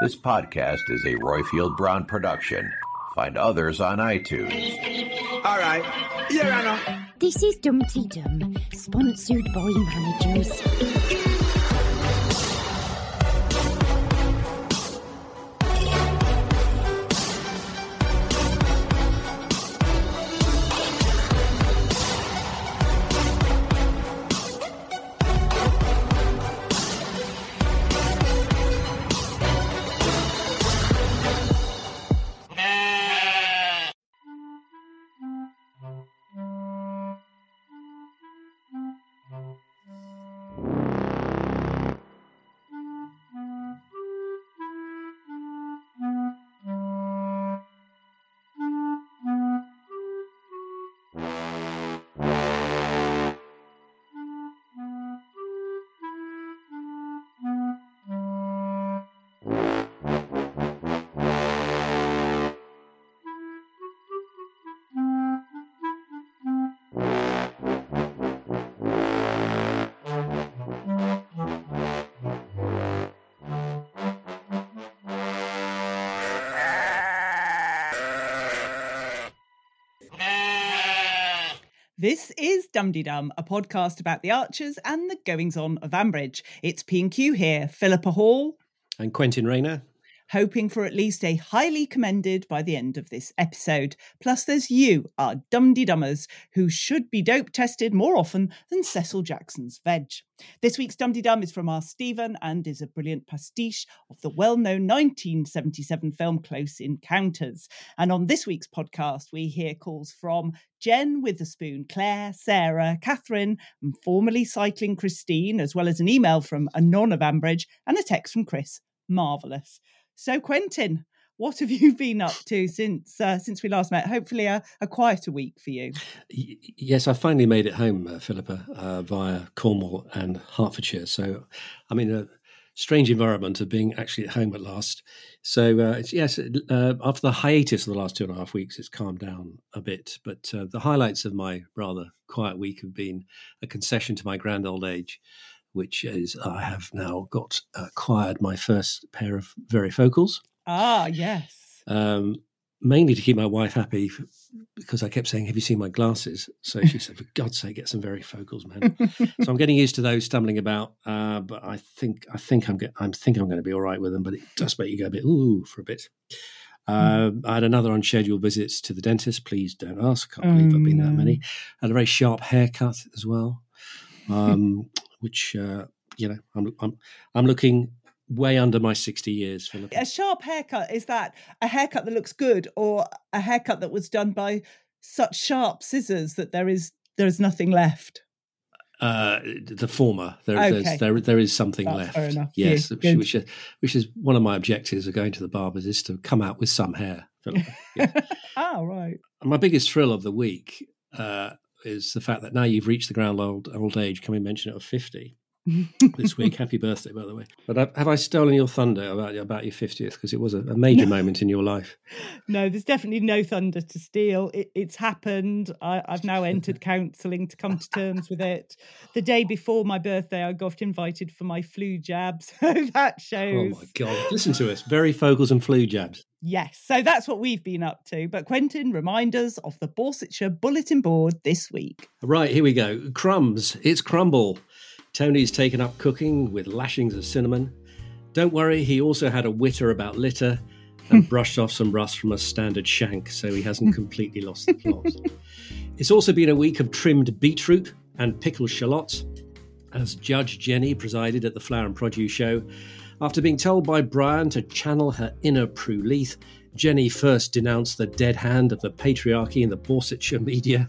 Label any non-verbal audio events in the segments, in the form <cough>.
This podcast is a Roifield Brown production. Find others on iTunes. All right. Here I know. This is Dumpty Dum, sponsored by managers. This is Dumdy Dum, a podcast about the archers and the goings on of Ambridge. It's P and Q here, Philippa Hall, and Quentin Rayner. Hoping for at least a highly commended by the end of this episode. Plus, there's you, our Dumdy Dummers, who should be dope tested more often than Cecil Jackson's veg. This week's Dumdy Dum is from our Stephen and is a brilliant pastiche of the well known 1977 film Close Encounters. And on this week's podcast, we hear calls from Jen Witherspoon, Claire, Sarah, Catherine, and formerly cycling Christine, as well as an email from a non of Ambridge and a text from Chris. Marvellous. So, Quentin, what have you <laughs> been up to since uh, since we last met? Hopefully, a, a quieter week for you. Y- yes, I finally made it home, uh, Philippa, uh, via Cornwall and Hertfordshire. So I'm in a strange environment of being actually at home at last. So uh, it's, yes, uh, after the hiatus of the last two and a half weeks, it's calmed down a bit. But uh, the highlights of my rather quiet week have been a concession to my grand old age. Which is, I have now got acquired my first pair of varifocals. Ah, yes. um, mainly to keep my wife happy because I kept saying, "Have you seen my glasses?" So she said, "For God's sake, get some varifocals, man." <laughs> so I'm getting used to those stumbling about, uh, but I think I think I'm get, I think I'm going to be all right with them. But it does make you go a bit ooh for a bit. Uh, I had another unscheduled visit to the dentist. Please don't ask. I can't believe I've been that many. I had a very sharp haircut as well, um, which uh, you know I'm, I'm I'm looking way under my 60 years, Philip. A sharp haircut is that a haircut that looks good, or a haircut that was done by such sharp scissors that there is there is nothing left. Uh, the former, there, Okay. there, there is something That's left. fair enough. Yes, Yeah, which, which, is, which is one of my objectives of going to the barbers is to come out with some hair. <laughs> Yes. oh, right. My biggest thrill of the week uh, is the fact that now you've reached the ground old old age. Can we mention it of fifty this week? Happy birthday, by the way. But have, have I stolen your thunder about about your fiftieth? Because it was a, a major moment in your life. <laughs> No, there's definitely no thunder to steal. It, it's happened. I, I've now entered <laughs> counselling to come to terms with it. The day before my birthday, I got invited for my flu jab. <laughs> So that shows. Oh my god! Listen to us, very focals and flu jabs. Yes, so that's what we've been up to. But Quentin, remind us of the Borsetshire bulletin board this week. Right, here we go. Crumbs. It's crumble. Tony's taken up cooking with lashings of cinnamon. Don't worry, he also had a witter about litter and <laughs> brushed off some rust from a standard shank, so he hasn't hmm. completely lost the plot. <laughs> It's also been a week of trimmed beetroot and pickled shallots, as Judge Jenny presided at the Flower and Produce Show. After being told by Brian to channel her inner Prue Leith, Jenny first denounced the dead hand of the patriarchy in the Borsetshire media,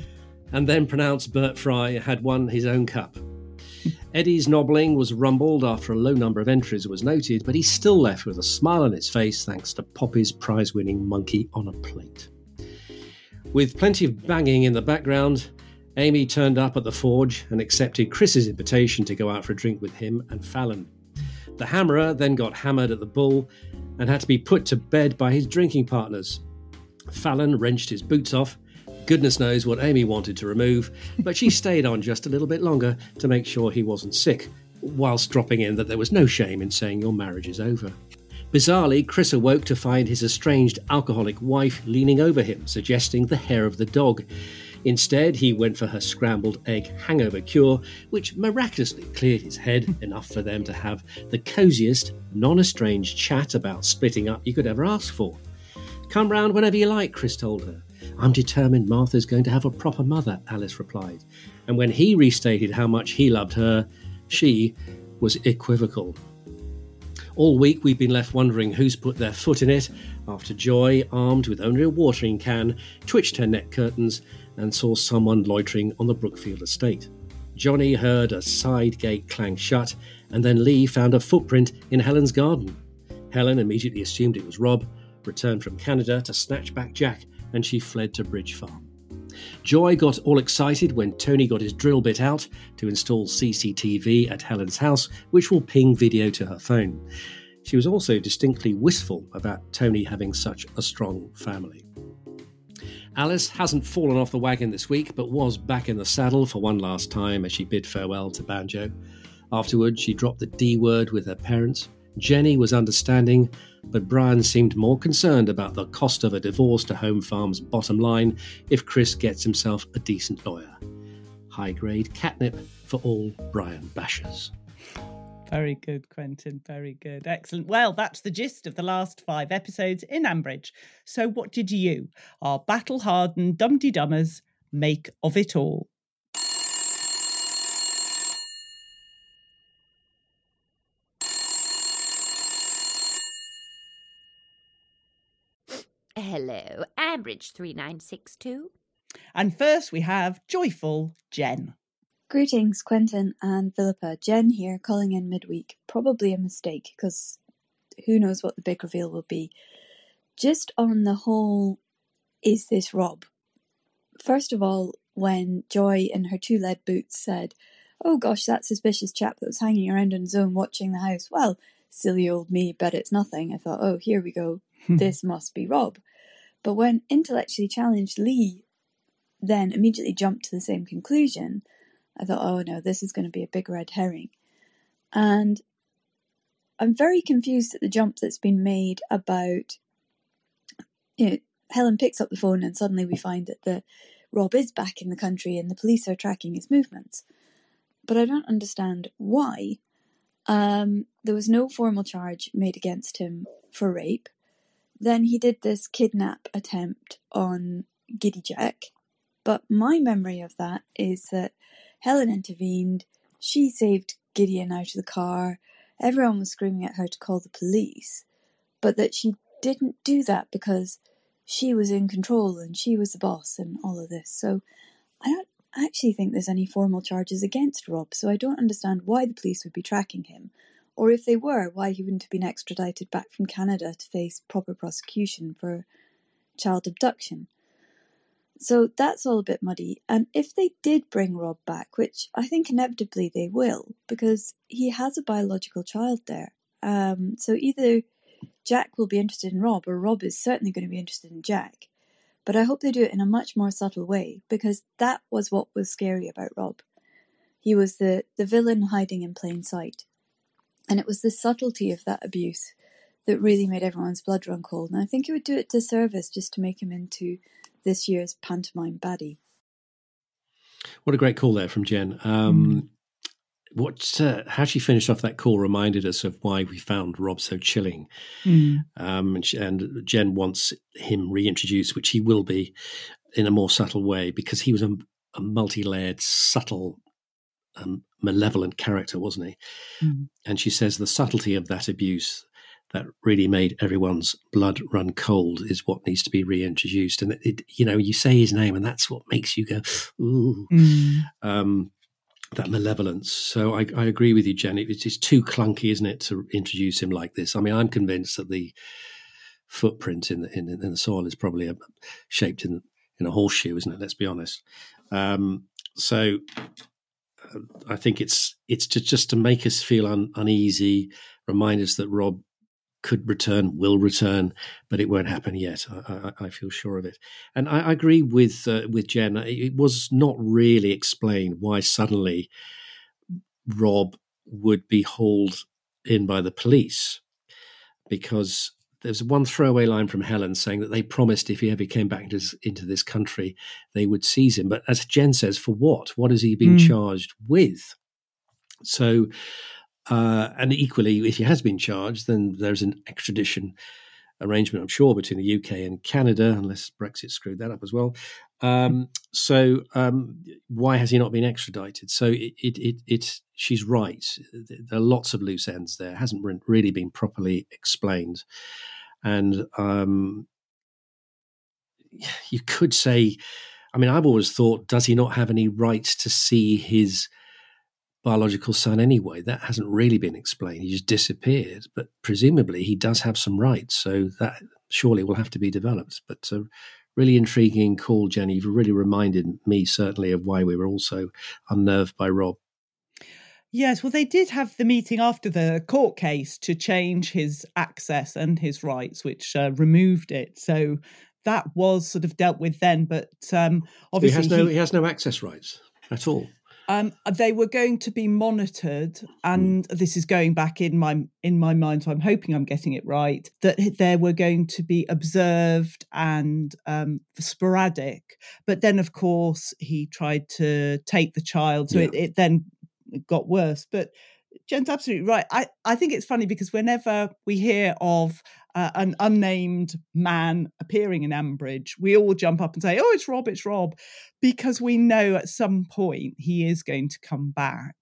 <laughs> and then pronounced Bert Fry had won his own cup. Eddie's nobbling was rumbled after a low number of entries was noted, but he's still left with a smile on his face thanks to Poppy's prize winning monkey on a plate. With plenty of banging in the background, Amy turned up at the forge and accepted Chris's invitation to go out for a drink with him and Fallon. The hammerer then got hammered at the bull and had to be put to bed by his drinking partners. Fallon wrenched his boots off. Goodness knows what Amy wanted to remove, but she stayed on just a little bit longer to make sure he wasn't sick, whilst dropping in that there was no shame in saying your marriage is over. Bizarrely, Chris awoke to find his estranged alcoholic wife leaning over him, suggesting the hair of the dog. Instead, he went for her scrambled egg hangover cure, which miraculously cleared his head enough for them to have the cosiest, non estranged chat about splitting up you could ever ask for. Come round whenever you like, Chris told her. I'm determined Martha's going to have a proper mother, Alice replied. And when he restated how much he loved her, she was equivocal. All week we've been left wondering who's put their foot in it after Joy, armed with only a watering can, twitched her net curtains and saw someone loitering on the Brookfield estate. Johnny heard a side gate clang shut, and then Lee found a footprint in Helen's garden. Helen immediately assumed it was Rob, returned from Canada to snatch back Jack, and she fled to Bridge Farm. Joy got all excited when Tony got his drill bit out to install CCTV at Helen's house, which will ping video to her phone. She was also distinctly wistful about Tony having such a strong family. Alice hasn't fallen off the wagon this week, but was back in the saddle for one last time as she bid farewell to Banjo. Afterward, she dropped the D word with her parents. Jenny was understanding, but Brian seemed more concerned about the cost of a divorce to Home Farm's bottom line if Chris gets himself a decent lawyer. High grade catnip for all Brian bashers. Very good, Quentin. Very good. Excellent. Well, that's the gist of the last five episodes in Ambridge. So, what did you, our battle hardened Dum Dummers, make of it all? Hello, Ambridge 3962. And first, we have joyful Jen. Greetings, Quentin and Philippa. Jen here, calling in midweek. Probably a mistake, because who knows what the big reveal will be. Just on the whole, is this Rob? First of all, when Joy in her two lead boots said, Oh gosh, that suspicious chap that was hanging around on his own watching the house. Well, silly old me, bet it's nothing. I thought, oh, here we go. <laughs> this must be Rob. But when intellectually challenged Lee then immediately jumped to the same conclusion, I thought, oh no, this is going to be a big red herring. And I'm very confused at the jump that's been made about, you know, Helen picks up the phone and suddenly we find that the Rob is back in the country and the police are tracking his movements. But I don't understand why. Um, there was no formal charge made against him for rape. Then he did this kidnap attempt on Giddy Jack. But my memory of that is that Helen intervened, she saved Gideon out of the car, everyone was screaming at her to call the police, but that she didn't do that because she was in control and she was the boss and all of this. So I don't actually think there's any formal charges against Rob, so I don't understand why the police would be tracking him, or if they were, why he wouldn't have been extradited back from Canada to face proper prosecution for child abduction. So that's all a bit muddy. And if they did bring Rob back, which I think inevitably they will, because he has a biological child there. Um, so either Jack will be interested in Rob, or Rob is certainly going to be interested in Jack. But I hope they do it in a much more subtle way, because that was what was scary about Rob. He was the, the villain hiding in plain sight. And it was the subtlety of that abuse that really made everyone's blood run cold. And I think it would do it disservice just to make him into this year's pantomime baddie. What a great call there from Jen. Um, mm. what uh, how she finished off that call reminded us of why we found Rob so chilling. Mm. Um, and, she, and Jen wants him reintroduced, which he will be in a more subtle way because he was a, a multi-layered, subtle, um, malevolent character, wasn't he? Mm. And she says the subtlety of that abuse that really made everyone's blood run cold is what needs to be reintroduced. And it, it you know, you say his name, and that's what makes you go, ooh. Mm. Um, that malevolence. So I, I, agree with you, Jen. It is too clunky, isn't it, to introduce him like this? I mean, I'm convinced that the footprint in the, in, in the soil is probably a, shaped in in a horseshoe, isn't it? Let's be honest. Um, so uh, I think it's it's to, just to make us feel un, uneasy, remind us that Rob could return, will return, but it won't happen yet. I, I, I feel sure of it. And I, I agree with uh, with Jen. It was not really explained why suddenly Rob would be hauled in by the police, because there's one throwaway line from Helen saying that they promised if he ever came back into, into this country, they would seize him. But as Jen says, for what? What has he been mm. charged with? So uh, and equally, if he has been charged, then there's an extradition arrangement, I'm sure, between the UK and Canada, unless Brexit screwed that up as well. Um, so um, why has he not been extradited? So it, it, it, it, she's right. There are lots of loose ends there. It hasn't really been properly explained, and um, <sighs> you could say, I mean, I've always thought, does he not have any rights to see his biological son anyway. That hasn't really been explained. He just disappeared, but presumably he does have some rights. So that surely will have to be developed. But a really intriguing call, Jenny. You've really reminded me certainly of why we were also unnerved by Rob. Yes, well, they did have the meeting after the court case to change his access and his rights, which uh, removed it. So that was sort of dealt with then. But um, obviously, he has no he, he has no access rights at all. Um, they were going to be monitored, Hmm. and this is going back in my in my mind, so I'm hoping I'm getting it right. That they were going to be observed and um, sporadic, but then of course he tried to take the child, so Yeah. it, it then got worse. But Jen's absolutely right. I, I think it's funny because whenever we hear of uh, an unnamed man appearing in Ambridge, we all jump up and say, "Oh, it's Rob! It's Rob," because we know at some point he is going to come back.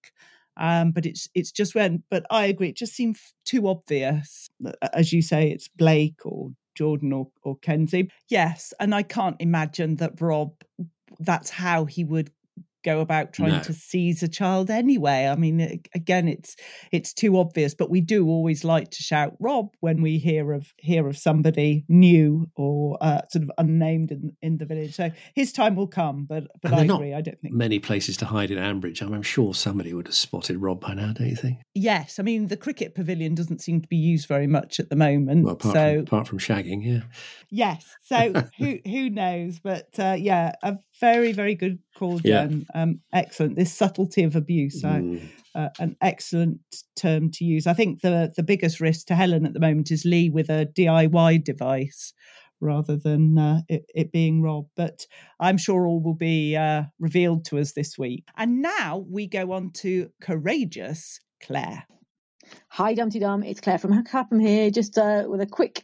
Um, but it's it's just when. But I agree, it just seemed too obvious. As you say, it's Blake or Jordan or or Kenzie. Yes, and I can't imagine that Rob. That's how he would go about trying No. to seize a child anyway. I mean, again, it's it's too obvious, but we do always like to shout Rob when we hear of hear of somebody new or uh, sort of unnamed in, in the village. So his time will come, but but I agree. I don't think. Many places to hide in Ambridge. I mean, I'm sure somebody would have spotted Rob by now, don't you think? Yes, I mean the cricket pavilion doesn't seem to be used very much at the moment. Well, apart, so from, apart from shagging, yeah. yes, so <laughs> who who knows? But uh, yeah, a very very good call, Yeah. Jen. Um, excellent. This subtlety of abuse. I, Mm. uh, an excellent term to use. I think the the biggest risk to Helen at the moment is Lee with a DIY device rather than uh, it, it being Rob. But I'm sure all will be uh, revealed to us this week. And now we go on to courageous Claire. Hi, Dumpty Dum. It's Claire from Clapham here, just uh, with a quick,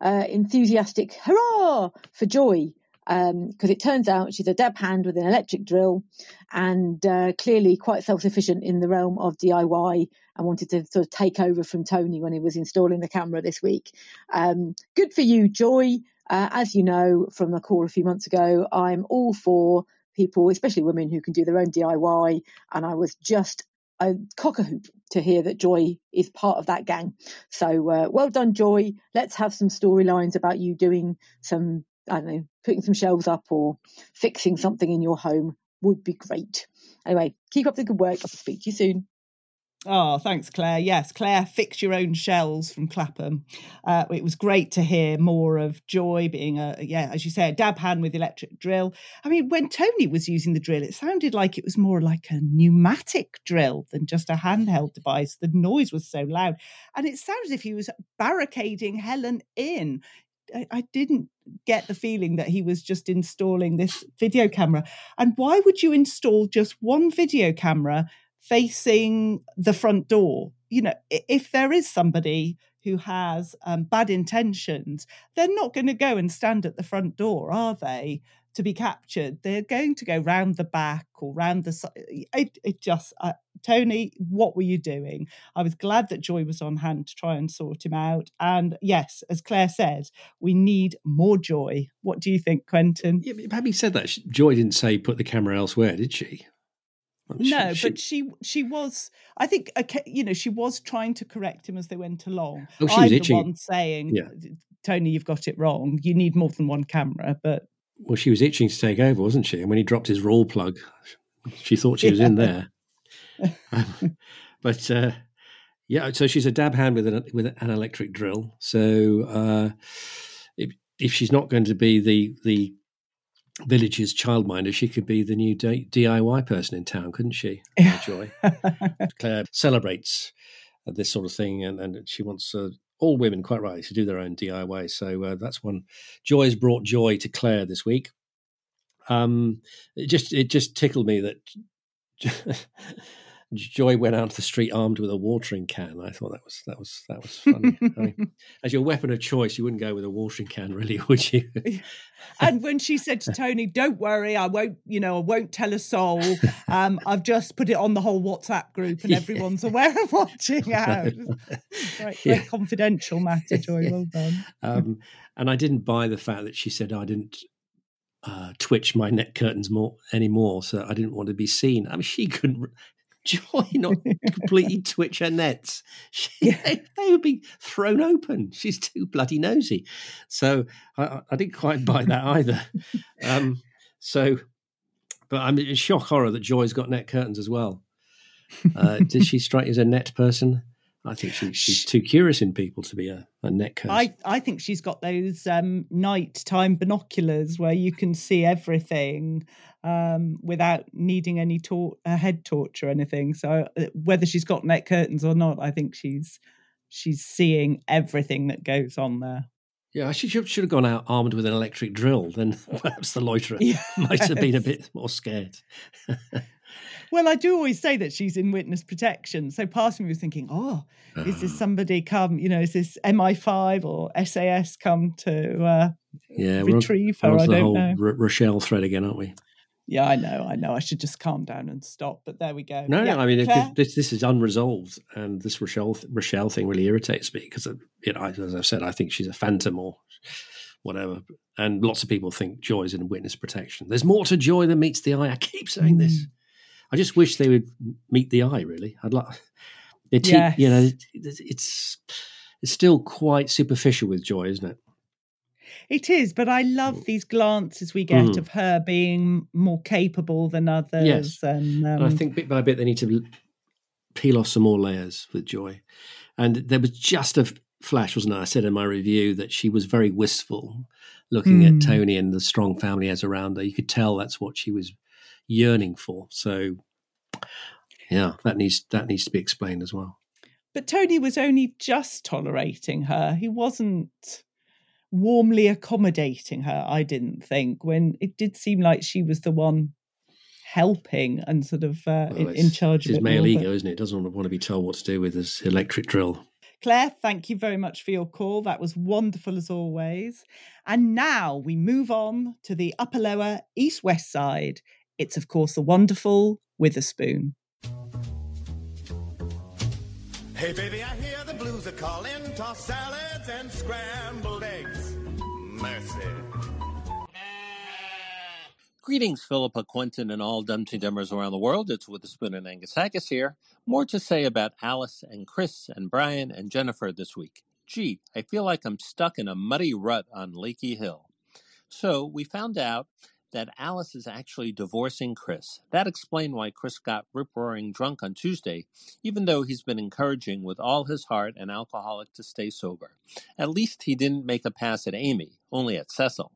uh, enthusiastic hurrah for Joy. Because it turns out she's a dab hand with an electric drill and uh, clearly quite self sufficient in the realm of DIY and wanted to sort of take over from Tony when he was installing the camera this week. Um, good for you, Joy. Uh, as you know from the call a few months ago, I'm all for people, especially women who can do their own DIY. And I was just a cock a hoop to hear that Joy is part of that gang. So uh, well done, Joy. Let's have some storylines about you doing some, I don't know, putting some shelves up or fixing something in your home would be great. Anyway, keep up the good work. I'll speak to you soon. Oh, thanks, Claire. Yes, Claire, fix your own shells from Clapham. Uh, it was great to hear more of Joy being a, yeah, as you say, a dab hand with electric drill. I mean, when Tony was using the drill, it sounded like it was more like a pneumatic drill than just a handheld device. The noise was so loud. And it sounded as if he was barricading Helen in. I, didn't get the feeling that he was just installing this video camera. And why would you install just one video camera facing the front door. You know, if there is somebody who has um, bad intentions, they're not going to go and stand at the front door, are they? To be captured, they're going to go round the back or round the side. It, it just, uh, Tony, what were you doing? I was glad that Joy was on hand to try and sort him out. And yes, as Claire said, we need more Joy. What do you think, Quentin? Yeah, having said that, Joy didn't say put the camera elsewhere, did she? She, no, she, but she she was. I think you know she was trying to correct him as they went along. Oh, she I'm was the one saying, yeah. "Tony, you've got it wrong. You need more than one camera." But well, she was itching to take over, wasn't she? And when he dropped his Rawlplug, she thought she was in there. um, but uh, yeah, so she's a dab hand with an with an electric drill. So uh, if if she's not going to be the the village's childminder, she could be the new DIY person in town, couldn't she? Joy. <laughs> Claire celebrates this sort of thing, and, and she wants uh, all women, quite rightly, to do their own DIY. So uh, that's one. Joy has brought joy to Claire this week. Um, it just it just tickled me that <laughs> Joy went out to the street armed with a watering can. I thought that was that was that was funny. I mean, <laughs> as your weapon of choice, you wouldn't go with a watering can, really, <laughs> would you? and when she said to Tony, "Don't worry, I won't, you know, I won't tell a soul. Um, I've just put it on the whole WhatsApp group, and <laughs> everyone's yeah. aware of watching out. Right, yeah. confidential matter, Joy. Well done. Um, and I didn't buy the fact that she said I didn't uh, twitch my neck curtains more anymore, so I didn't want to be seen. I mean, she couldn't. Joy not <laughs> completely twitch her nets. She, <laughs> yeah. they, they, would be thrown open. She's too bloody nosy. So I, I didn't quite buy that either. Um, so, but I'm in shock horror that Joy's got net curtains as well. Uh, did she strike you as a net person? I think she, she's too curious in people to be a, a net curse. I, I think she's got those um, nighttime binoculars where you can see everything um, without needing any tor- a head torch or anything. So uh, whether she's got net curtains or not, I think she's she's seeing everything that goes on there. Yeah, she should, should have gone out armed with an electric drill. Then <laughs> perhaps the loiterer <laughs> yes. might have been a bit more scared. <laughs> well, I do always say that she's in witness protection. So part of me was thinking, oh, is this ah. somebody come? You know, is this MI5 or SAS come to uh, yeah retrieve her? I don't know. R- Rochelle thread again, aren't we? Yeah, I know, I know. I should just calm down and stop. But there we go. No, yeah, no. I mean, this this is unresolved, and this Rochelle Rochelle thing really irritates me because, you know, as I've said, I think she's a phantom or whatever. And lots of people think Joy is in witness protection. There's more to Joy than meets the eye. I keep saying mm. this. I just wish they would meet the eye. Really, I'd like. It, yes. you know, it's it's still quite superficial with Joy, isn't it? It is, but I love these glances we get mm. of her being more capable than others. Yes. And, um, and, I think bit by bit they need to peel off some more layers with Joy. And there was just a flash, wasn't it? I said in my review that she was very wistful looking mm. at Tony and the strong family he has around her. You could tell that's what she was yearning for. So, yeah, that needs that needs to be explained as well. But Tony was only just tolerating her. He wasn't warmly accommodating her, I didn't think, when it did seem like she was the one helping and sort of uh, well, in, in, charge of his male ego, but... isn't it? Doesn't want to be told what to do with his electric drill. Claire, thank you very much for your call. That was wonderful as always. And now we move on to the upper lower east west side. It's, of course, the wonderful Witherspoon. Hey, baby, I hear the blues are calling. Toss salads and scrambled eggs. Mercy. Greetings, Philippa, Quentin, and all Dumpty Dummers around the world. It's Witherspoon and Angus Haggis here. More to say about Alice and Chris and Brian and Jennifer this week. Gee, I feel like I'm stuck in a muddy rut on Lakey Hill. So we found out that Alice is actually divorcing Chris. That explained why Chris got rip roaring drunk on Tuesday, even though he's been encouraging with all his heart an alcoholic to stay sober. At least he didn't make a pass at Amy, only at Cecil.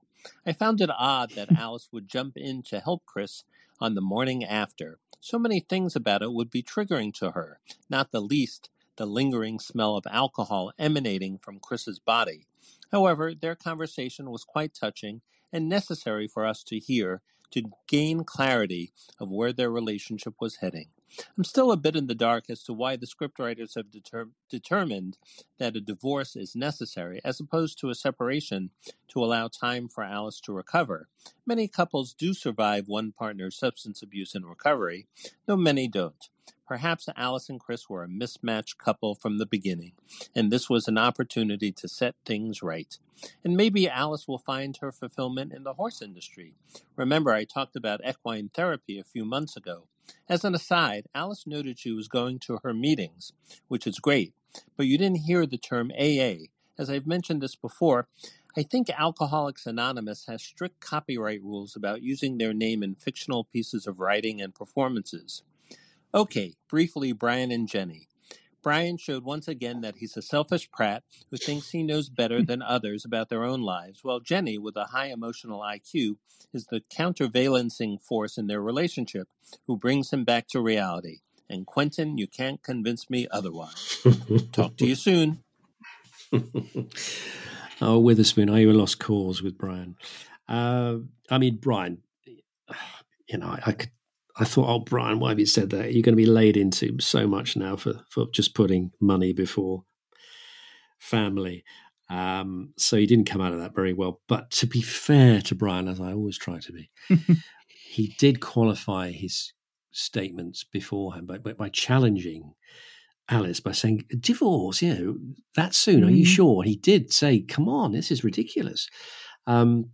I found it odd that <laughs> Alice would jump in to help Chris on the morning after. So many things about it would be triggering to her, not the least the lingering smell of alcohol emanating from Chris's body. However, their conversation was quite touching and necessary for us to hear to gain clarity of where their relationship was heading. I'm still a bit in the dark as to why the scriptwriters have deter- determined that a divorce is necessary as opposed to a separation to allow time for Alice to recover. Many couples do survive one partner's substance abuse and recovery, though many don't. Perhaps Alice and Chris were a mismatched couple from the beginning, and this was an opportunity to set things right. And maybe Alice will find her fulfillment in the horse industry. Remember, I talked about equine therapy a few months ago. As an aside, Alice noted she was going to her meetings, which is great, but you didn't hear the term AA. As I've mentioned this before, I think Alcoholics Anonymous has strict copyright rules about using their name in fictional pieces of writing and performances. Okay, briefly, Brian and Jenny. Brian showed once again that he's a selfish prat who thinks he knows better than others about their own lives, while Jenny, with a high emotional IQ, is the countervailancing force in their relationship who brings him back to reality. And Quentin, you can't convince me otherwise. Talk to you soon. <laughs> oh, Witherspoon, are you a lost cause with Brian? Uh, I mean, Brian, you know, I, I could I thought, oh, Brian, why have you said that? You're going to be laid into so much now for, for just putting money before family. Um, so he didn't come out of that very well. But to be fair to Brian, as I always try to be, <laughs> he did qualify his statements beforehand by, by, by, challenging Alice by saying, divorce, you know, that soon, mm. are you mm. sure? He did say, come on, this is ridiculous. Um,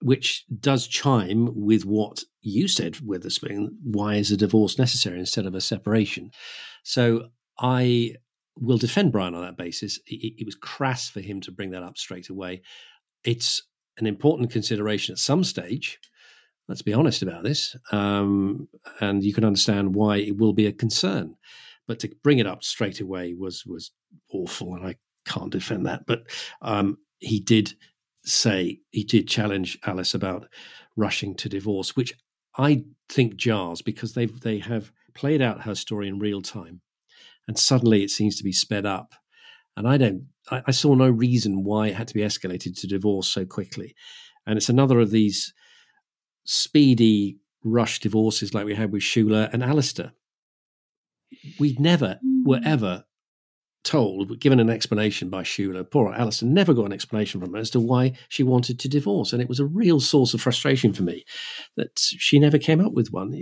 which does chime with what you said, Witherspoon. Why is a divorce necessary instead of a separation? So I will defend Brian on that basis. It, it was crass for him to bring that up straight away. It's an important consideration at some stage. Let's be honest about this. Um, and you can understand why it will be a concern. But to bring it up straight away was was awful, and I can't defend that. But um, he did say he did challenge Alice about rushing to divorce, which I think jars because they they have played out her story in real time, and suddenly it seems to be sped up. And I don't, I, I saw no reason why it had to be escalated to divorce so quickly. And it's another of these speedy rush divorces like we had with Shula and Alistair. We never were mm. ever told, given an explanation by Shula. Poor Alison never got an explanation from her as to why she wanted to divorce. And it was a real source of frustration for me that she never came up with one.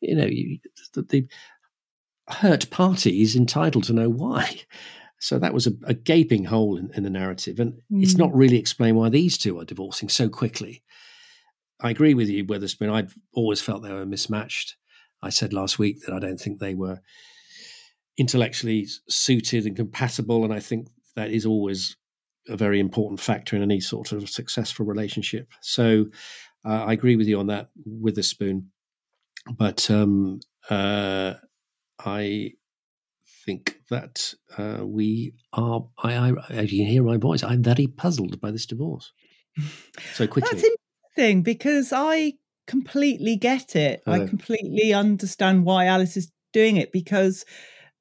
You know, the, the hurt party is entitled to know why. So that was a, a gaping hole in, in, the narrative. And mm. it's not really explained why these two are divorcing so quickly. I agree with you, Witherspoon. I've always felt they were mismatched. I said last week that I don't think they were intellectually suited and compatible. And I think that is always a very important factor in any sort of successful relationship. So uh, I agree with you on that Witherspoon. But um, uh, I think that uh, we are, I, I, as you can hear my voice, I'm very puzzled by this divorce. So <laughs> quickly. That's interesting because I completely get it. I completely understand why Alice is doing it because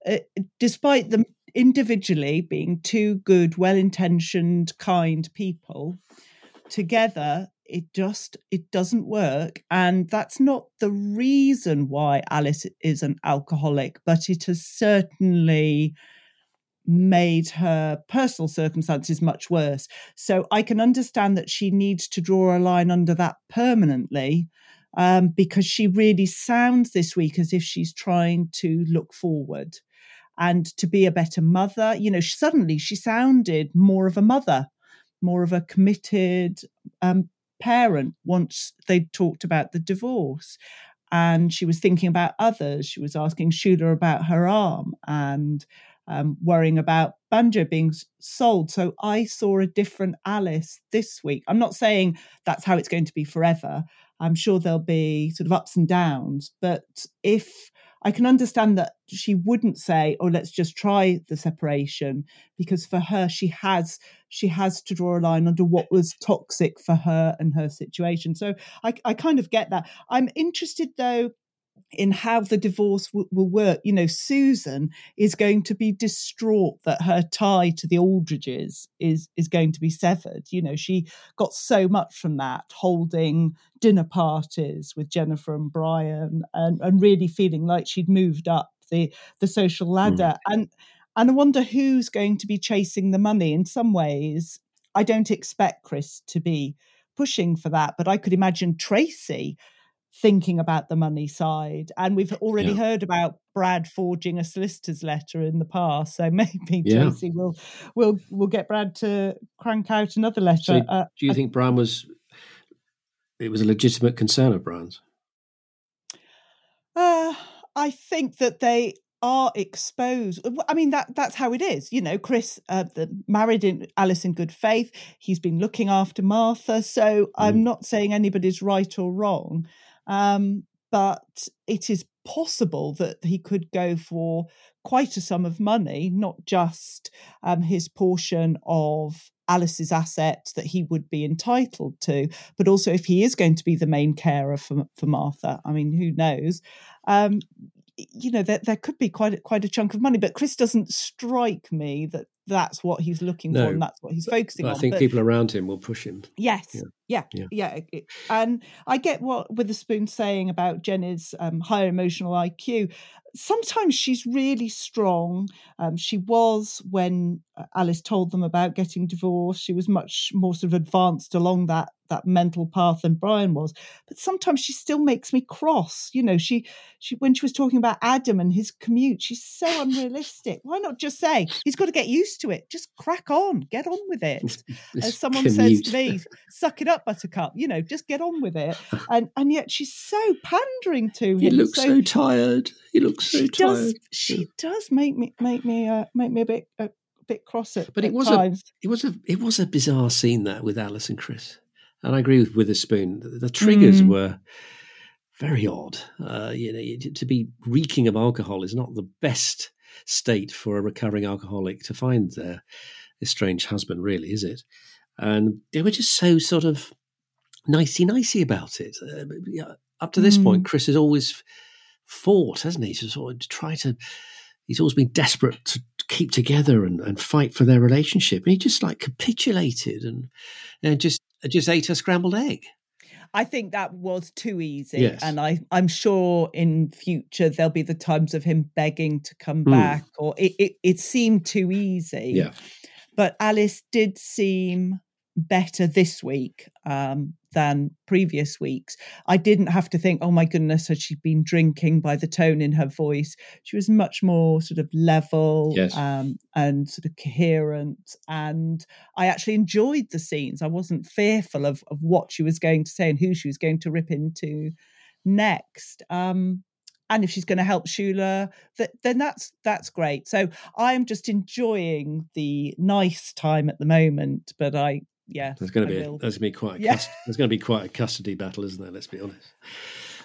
uh, despite them individually being two good, well-intentioned, kind people, together it just it doesn't work. And that's not the reason why alice is an alcoholic but it has certainly made her personal circumstances much worse. So i can understand that she needs to draw a line under that permanently um, because she really sounds this week as if she's trying to look forward and to be a better mother. You know, suddenly she sounded more of a mother, more of a committed um, parent once they talked about the divorce. And she was thinking about others. She was asking Shula about her arm and um, worrying about Banjo being sold. So I saw a different Alice this week. I'm not saying that's how it's going to be forever. I'm sure there'll be sort of ups and downs. But if I can understand that she wouldn't say, "Oh, let's just try the separation," because for her, she has she has to draw a line under what was toxic for her and her situation. So I, I kind of get that. I'm interested though in how the divorce w- will work. You know, Susan is going to be distraught that her tie to the Aldridges is is going to be severed. You know, she got so much from that, holding dinner parties with Jennifer and Brian, and, and really feeling like she'd moved up the the social ladder. Mm. And and I wonder who's going to be chasing the money. In some ways, I don't expect Chris to be pushing for that, but I could imagine Tracy thinking about the money side. And we've already yeah. heard about Brad forging a solicitor's letter in the past, so <laughs> maybe yeah. Tracy will will will get Brad to crank out another letter. So uh, do you think Brian was? It was a legitimate concern of Brian's. Uh, I think that they are exposed. I mean that that's how it is. You know, Chris uh, the, married in Alice in good faith. He's been looking after Martha, so mm. I'm not saying anybody's right or wrong. Um, but it is possible that he could go for quite a sum of money, not just um, his portion of Alice's assets that he would be entitled to, but also if he is going to be the main carer for, for Martha. I mean, who knows? Um, you know, there, there could be quite a, quite a chunk of money, but Chris doesn't strike me that that's what he's looking no, for and that's what he's focusing on. I think but, people around him will push him. Yes, yeah, yeah, yeah. yeah. And I get what Witherspoon saying about Jenny's um, higher emotional IQ. Sometimes she's really strong. Um, she was when uh, Alice told them about getting divorced. She was much more sort of advanced along that that mental path than Brian was. But sometimes she still makes me cross. You know, she she when she was talking about Adam and his commute, she's so unrealistic. Why not just say he's got to get used to it? Just crack on, get on with it. As someone commute. says to me, suck it up, Buttercup. You know, just get on with it. <laughs> And and yet she's so pandering to him. He looks so, so tired. He looks so she tired. Does, she does make me make me uh, make me a bit. a bit cross it, but it was times. a it was a it was a bizarre scene that with Alice and Chris and I agree with Witherspoon. The, the triggers mm. were very odd. Uh, you know, to be reeking of alcohol is not the best state for a recovering alcoholic to find their estranged husband, really, is it? And they were just so sort of nicey nicey about it. Uh, up to this mm. point, Chris has always fought, hasn't he, to sort of try to. He's always been desperate to keep together and, and fight for their relationship, and he just like capitulated and and just just ate a scrambled egg. I think that was too easy. Yes. And I, I'm sure in future there'll be the times of him begging to come mm. back or it, it, it seemed too easy. Yeah. But Alice did seem better this week um, than previous weeks. I didn't have to think, oh my goodness, had she been drinking by the tone in her voice? She was much more sort of level yes. um, and sort of coherent. And I actually enjoyed the scenes. I wasn't fearful of, of what she was going to say and who she was going to rip into next. Um, and if she's going to help Shula, that, then that's that's great. So I'm just enjoying the nice time at the moment, but I yeah, there's going to be a, there's going to be quite a yeah. cust- there's going to be quite a custody battle, isn't there? Let's be honest.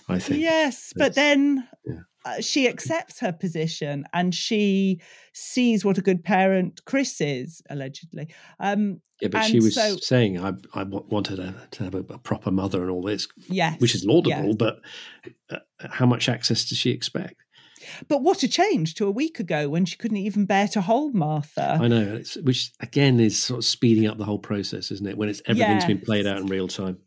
I think yes, but then yeah. uh, she accepts her position and she sees what a good parent Chris is allegedly. Um, yeah, but she was so, saying I I wanted her to have a, a, proper mother and all this, yes, which is laudable. But uh, how much access does she expect? But what a change to a week ago when she couldn't even bear to hold Martha. I know, which again is sort of speeding up the whole process, isn't it? When it's everything's yes. been played out in real time.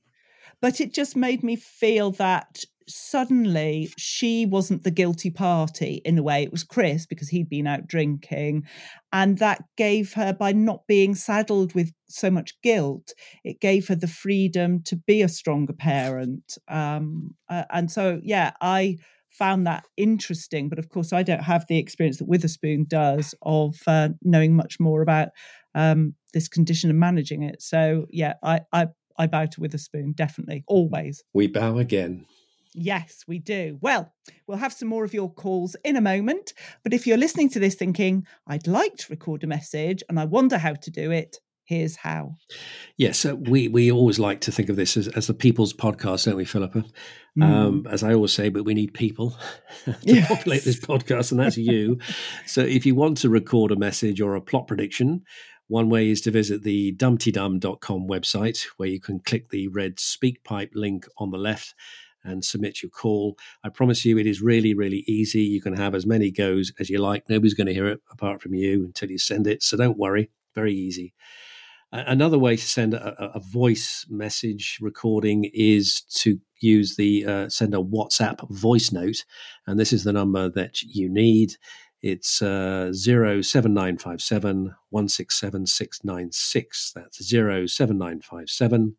But it just made me feel that suddenly she wasn't the guilty party in a way. It was Chris because he'd been out drinking. And that gave her, by not being saddled with so much guilt, it gave her the freedom to be a stronger parent. Um, uh, and so, yeah, I found that interesting. But of course, I don't have the experience that Witherspoon does of uh, knowing much more about um, this condition and managing it. So yeah, I, I I bow to Witherspoon definitely, always. We bow again. Yes, we do. Well, we'll have some more of your calls in a moment. But if you're listening to this thinking, I'd like to record a message and I wonder how to do it, here's how. Yes, uh, we we always like to think of this as, as the people's podcast, don't we, Philippa? Mm. Um, as I always say, but we need people <laughs> to yes. populate this podcast, and that's you. so if you want to record a message or a plot prediction, one way is to visit the dumptydum.com website where you can click the red SpeakPipe link on the left and submit your call. I promise you, it is really, really easy. You can have as many goes as you like. Nobody's going to hear it apart from you until you send it. So don't worry, very easy. Another way to send a, a voice message recording is to use the uh, send a WhatsApp voice note, and this is the number that you need. It's uh, 07957 167 696. That's 07957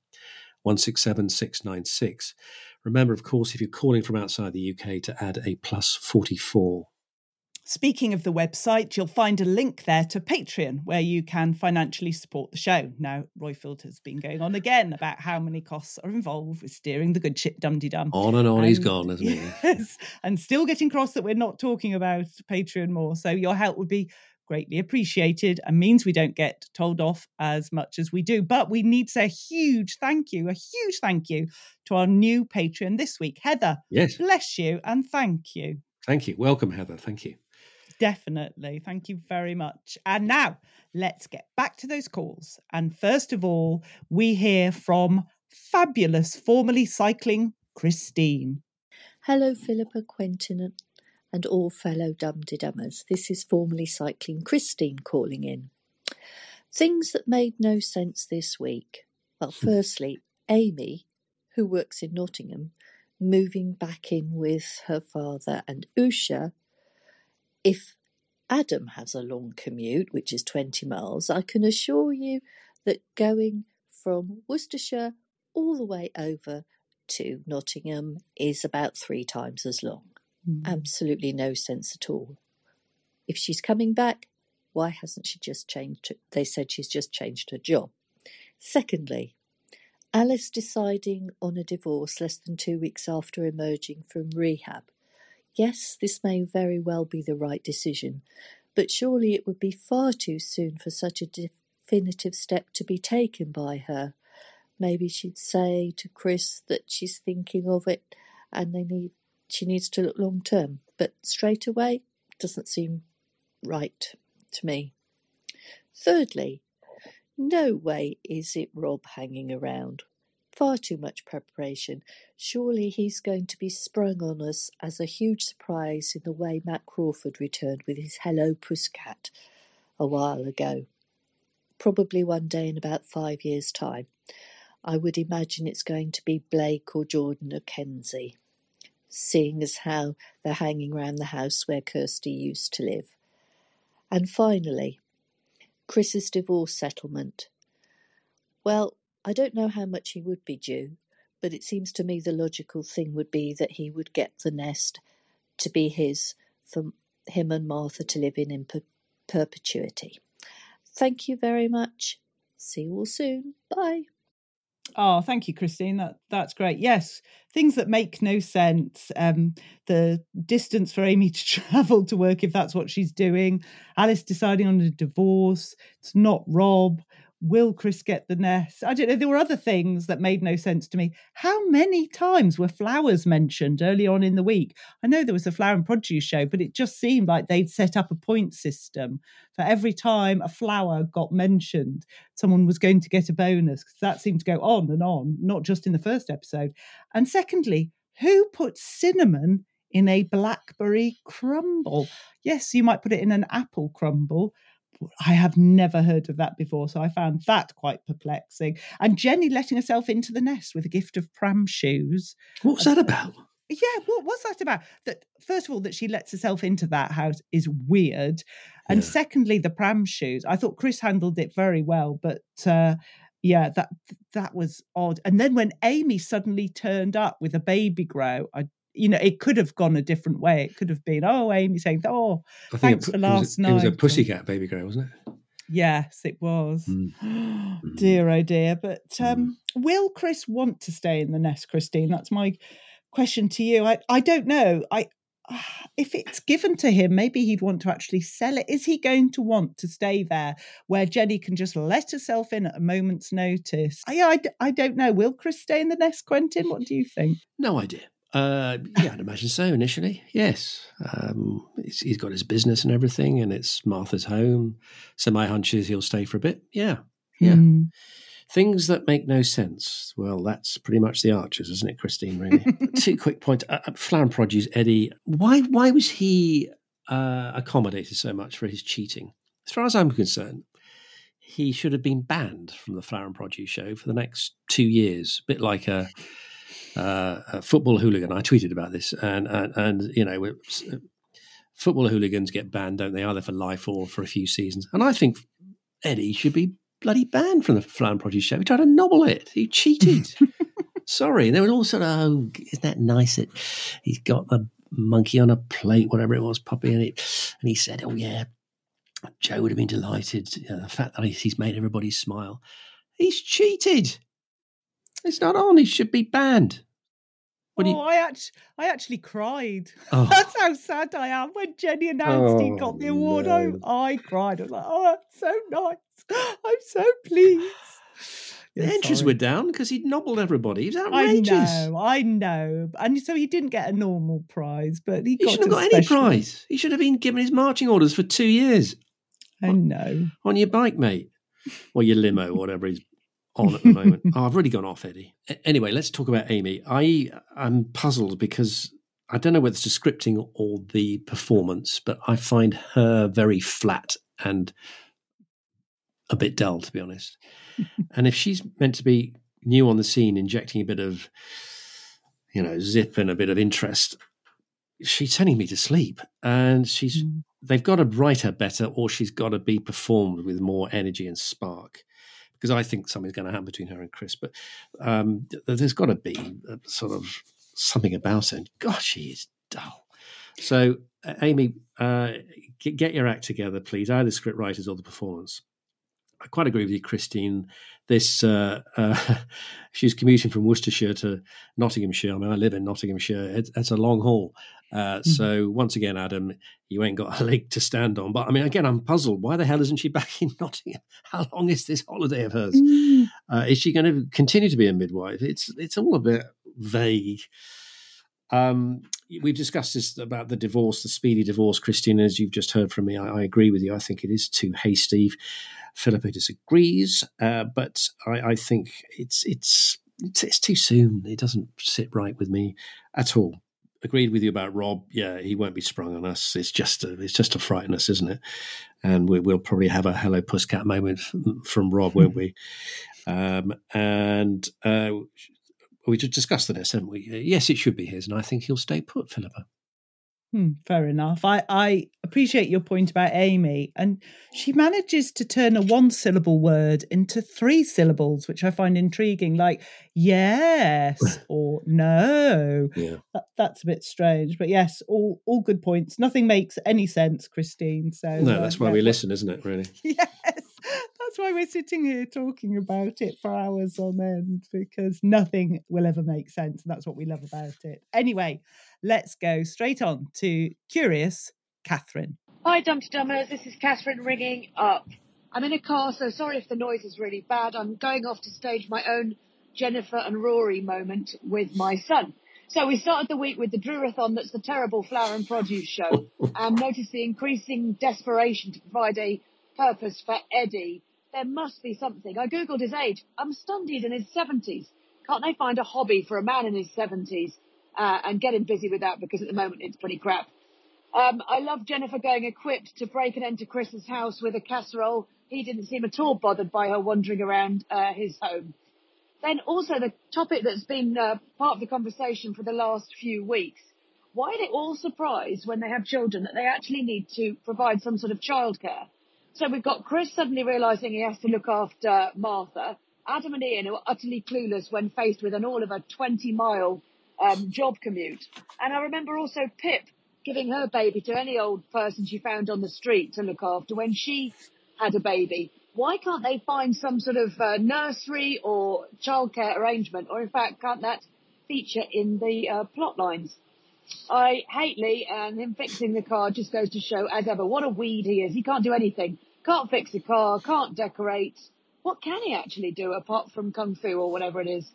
167 696. Remember, of course, if you're calling from outside the UK, to add a plus 44. Speaking of the website, you'll find a link there to Patreon where you can financially support the show. Now, Roifield has been going on again about how many costs are involved with steering the good ship dum dum. On and on and, he's gone, hasn't he? <laughs> Yes, and still getting cross that we're not talking about Patreon more. So your help would be greatly appreciated and means we don't get told off as much as we do. But we need to say a huge thank you, a huge thank you to our new Patreon this week, Heather. Yes. Bless you and thank you. Thank you. Welcome, Heather. Thank you. Definitely. Thank you very much. And now let's get back to those calls. And first of all, we hear from fabulous formerly cycling Christine. Hello, Philippa, Quentin, and all fellow dum-de-dummers. This is formerly cycling Christine calling in. Things that made no sense this week. Well, <laughs> firstly, Amy, who works in Nottingham, moving back in with her father and Usha if Adam has a long commute, which is 20 miles, I can assure you that going from Worcestershire all the way over to Nottingham is about three times as long. Mm. Absolutely no sense at all. If she's coming back, why hasn't she just changed? They said she's just changed her job. Secondly, Alice deciding on a divorce less than two weeks after emerging from rehab Yes, this may very well be the right decision, but surely it would be far too soon for such a definitive step to be taken by her. Maybe she'd say to Chris that she's thinking of it and they need she needs to look long term, but straight away doesn't seem right to me. Thirdly, no way is it Rob hanging around. Far too much preparation. Surely he's going to be sprung on us as a huge surprise in the way Matt Crawford returned with his Hello Pussycat a while ago. Probably one day in about five years' time. I would imagine it's going to be Blake or Jordan or Kenzie, seeing as how they're hanging round the house where Kirsty used to live. And finally, Chris's divorce settlement. Well, I don't know how much he would be due, but it seems to me the logical thing would be that he would get the nest to be his for him and Martha to live in in per- perpetuity. Thank you very much. See you all soon. Bye. Oh, thank you, Christine. That that's great. Yes, things that make no sense. Um, the distance for Amy to <laughs> travel to work, if that's what she's doing. Alice deciding on a divorce. It's not Rob will Chris get the nest? I don't know. There were other things that made no sense to me. How many times were flowers mentioned early on in the week? I know there was a flower and produce show, but it just seemed like they'd set up a point system for every time a flower got mentioned, someone was going to get a bonus. That seemed to go on and on, not just in the first episode. And secondly, who put cinnamon in a blackberry crumble? Yes, you might put it in an apple crumble I have never heard of that before, so I found that quite perplexing. And Jenny letting herself into the nest with a gift of pram shoes. What was that about? Yeah, what was that about? That first of all, that she lets herself into that house is weird, and yeah. secondly, the pram shoes. I thought Chris handled it very well, but uh, yeah, that that was odd. And then when Amy suddenly turned up with a baby grow, I you know, it could have gone a different way. It could have been, oh, Amy saying, oh, thanks it, for last it was, night. It was a pussycat baby girl, wasn't it? Yes, it was. Mm. <gasps> dear, oh dear. But um, mm. will Chris want to stay in the nest, Christine? That's my question to you. I, I don't know. I <sighs> if it's given to him, maybe he'd want to actually sell it. Is he going to want to stay there where Jenny can just let herself in at a moment's notice? I, I, I don't know. Will Chris stay in the nest, Quentin? What do you think? No idea. Uh, yeah, I'd imagine so initially. Yes. Um, he's got his business and everything, and it's Martha's home. So my hunch is he'll stay for a bit. Yeah. Yeah. Mm. Things that make no sense. Well, that's pretty much the Archers, isn't it, Christine? Really. <laughs> Two quick points. Uh, uh, Flower and Produce, Eddie. Why? Why was he uh, accommodated so much for his cheating? As far as I'm concerned, he should have been banned from the Flower and Produce show for the next two years. A bit like a, uh, a football hooligan. I tweeted about this, and and, and you know, football hooligans get banned, don't they? Either for life or for a few seasons. And I think Eddie should be bloody banned from the Flower and Produce show. He tried to nobble it. He cheated. <laughs> Sorry. And they were all sort of, oh, isn't that nice that he's got the monkey on a plate, whatever it was, puppy, and it. And he said, oh, yeah, Joe would have been delighted. You know, the fact that he's made everybody smile. He's cheated. It's not on. It should be banned. What oh, you... I actually, I actually cried. <laughs> Oh. That's how sad I am. When Jenny announced oh, he got the award, no. I, I cried. I was like, "Oh, that's so nice. <gasps> I'm so pleased." <sighs> The yeah, entries were down because he'd nobbled everybody. He was outrageous. I know, I know, and so he didn't get a normal prize, but he, he shouldn't have got special... any prize. He should have been given his marching orders for two years. I know. On your bike, mate, or your limo, whatever he's on at the moment. <laughs> oh, I've really gone off, Eddie. Anyway, let's talk about Amy. I am puzzled because I don't know whether it's the scripting or the performance, but I find her very flat and a bit dull, to be honest. <laughs> and if she's meant to be new on the scene, injecting a bit of, you know, zip and a bit of interest, she's sending me to sleep. And she's mm. they've got to write her better, or she's got to be performed with more energy and spark because I think something's going to happen between her and Chris. But um, there's got to be sort of something about her. God, she is dull. So, uh, Amy, uh, get, get, your act together, please. Either the script writers or the performance. I quite agree with you, Christine. This uh, <laughs> uh, she's commuting from Worcestershire to Nottinghamshire. I mean, I live in Nottinghamshire. It's, it's a long haul. Uh, mm-hmm. So once again, Adam, you ain't got <laughs> a leg to stand on. But I mean, again, I'm puzzled. Why the hell isn't she back <laughs> in Nottingham? How long is this holiday of hers? Mm. Uh, is she going to continue to be a midwife? It's it's all a bit vague. Um, we've discussed this about the divorce, the speedy divorce, Christine. As you've just heard from me, I, I agree with you. I think it is too hasty. Philippa disagrees, uh, but I, I think it's, it's it's it's too soon. It doesn't sit right with me at all agreed with you about Rob. Yeah, he won't be sprung on us. It's just a, it's just to frighten us, isn't it? And we, will probably have a hello pussycat moment from Rob, won't we? <laughs> Um, and uh, we just discussed this, haven't we? Yes, it should be his, and I think he'll stay put, Philippa. Hmm, fair enough. I, I appreciate your point about Amy, and she manages to turn a one syllable word into three syllables, which I find intriguing, like yes <laughs> or no. Yeah. That, that's a bit strange, but yes, all all good points. Nothing makes any sense, Christine. So no, that's uh, why yeah, we listen, isn't it? Really? <laughs> yes, that's why we're sitting here talking about it for hours on end because nothing will ever make sense, and that's what we love about it. Anyway let's go straight on to Curious Catherine. Hi, Dumpty Dummers. This is Catherine ringing up. I'm in a car, so sorry if the noise is really bad. I'm going off to stage my own Jennifer and Rory moment with my son. So we started the week with the Drewathon, that's the terrible flower and produce show, <laughs> and noticed the increasing desperation to provide a purpose for Eddie. There must be something. I googled his age. I'm stunned he's in his 70s. Can't they find a hobby for a man in his 70s? uh, and get him busy with that because at the moment it's pretty crap. Um, I love Jennifer going equipped to break and enter Chris's house with a casserole. He didn't seem at all bothered by her wandering around uh, his home. Then also the topic that's been uh, part of the conversation for the last few weeks. Why are they all surprised when they have children that they actually need to provide some sort of childcare? So we've got Chris suddenly realising he has to look after Martha. Adam and Ian who are utterly clueless when faced with an all of a 20 mile um, job commute. And I remember also Pip giving her baby to any old person she found on the street to look after when she had a baby. Why can't they find some sort of uh, nursery or childcare arrangement, or in fact, can't that feature in the uh, plot lines? I hate Lee, and him fixing the car just goes to show, as ever, what a weed he is. He can't do anything. Can't fix a car, can't decorate. What can he actually do apart from kung fu or whatever it is?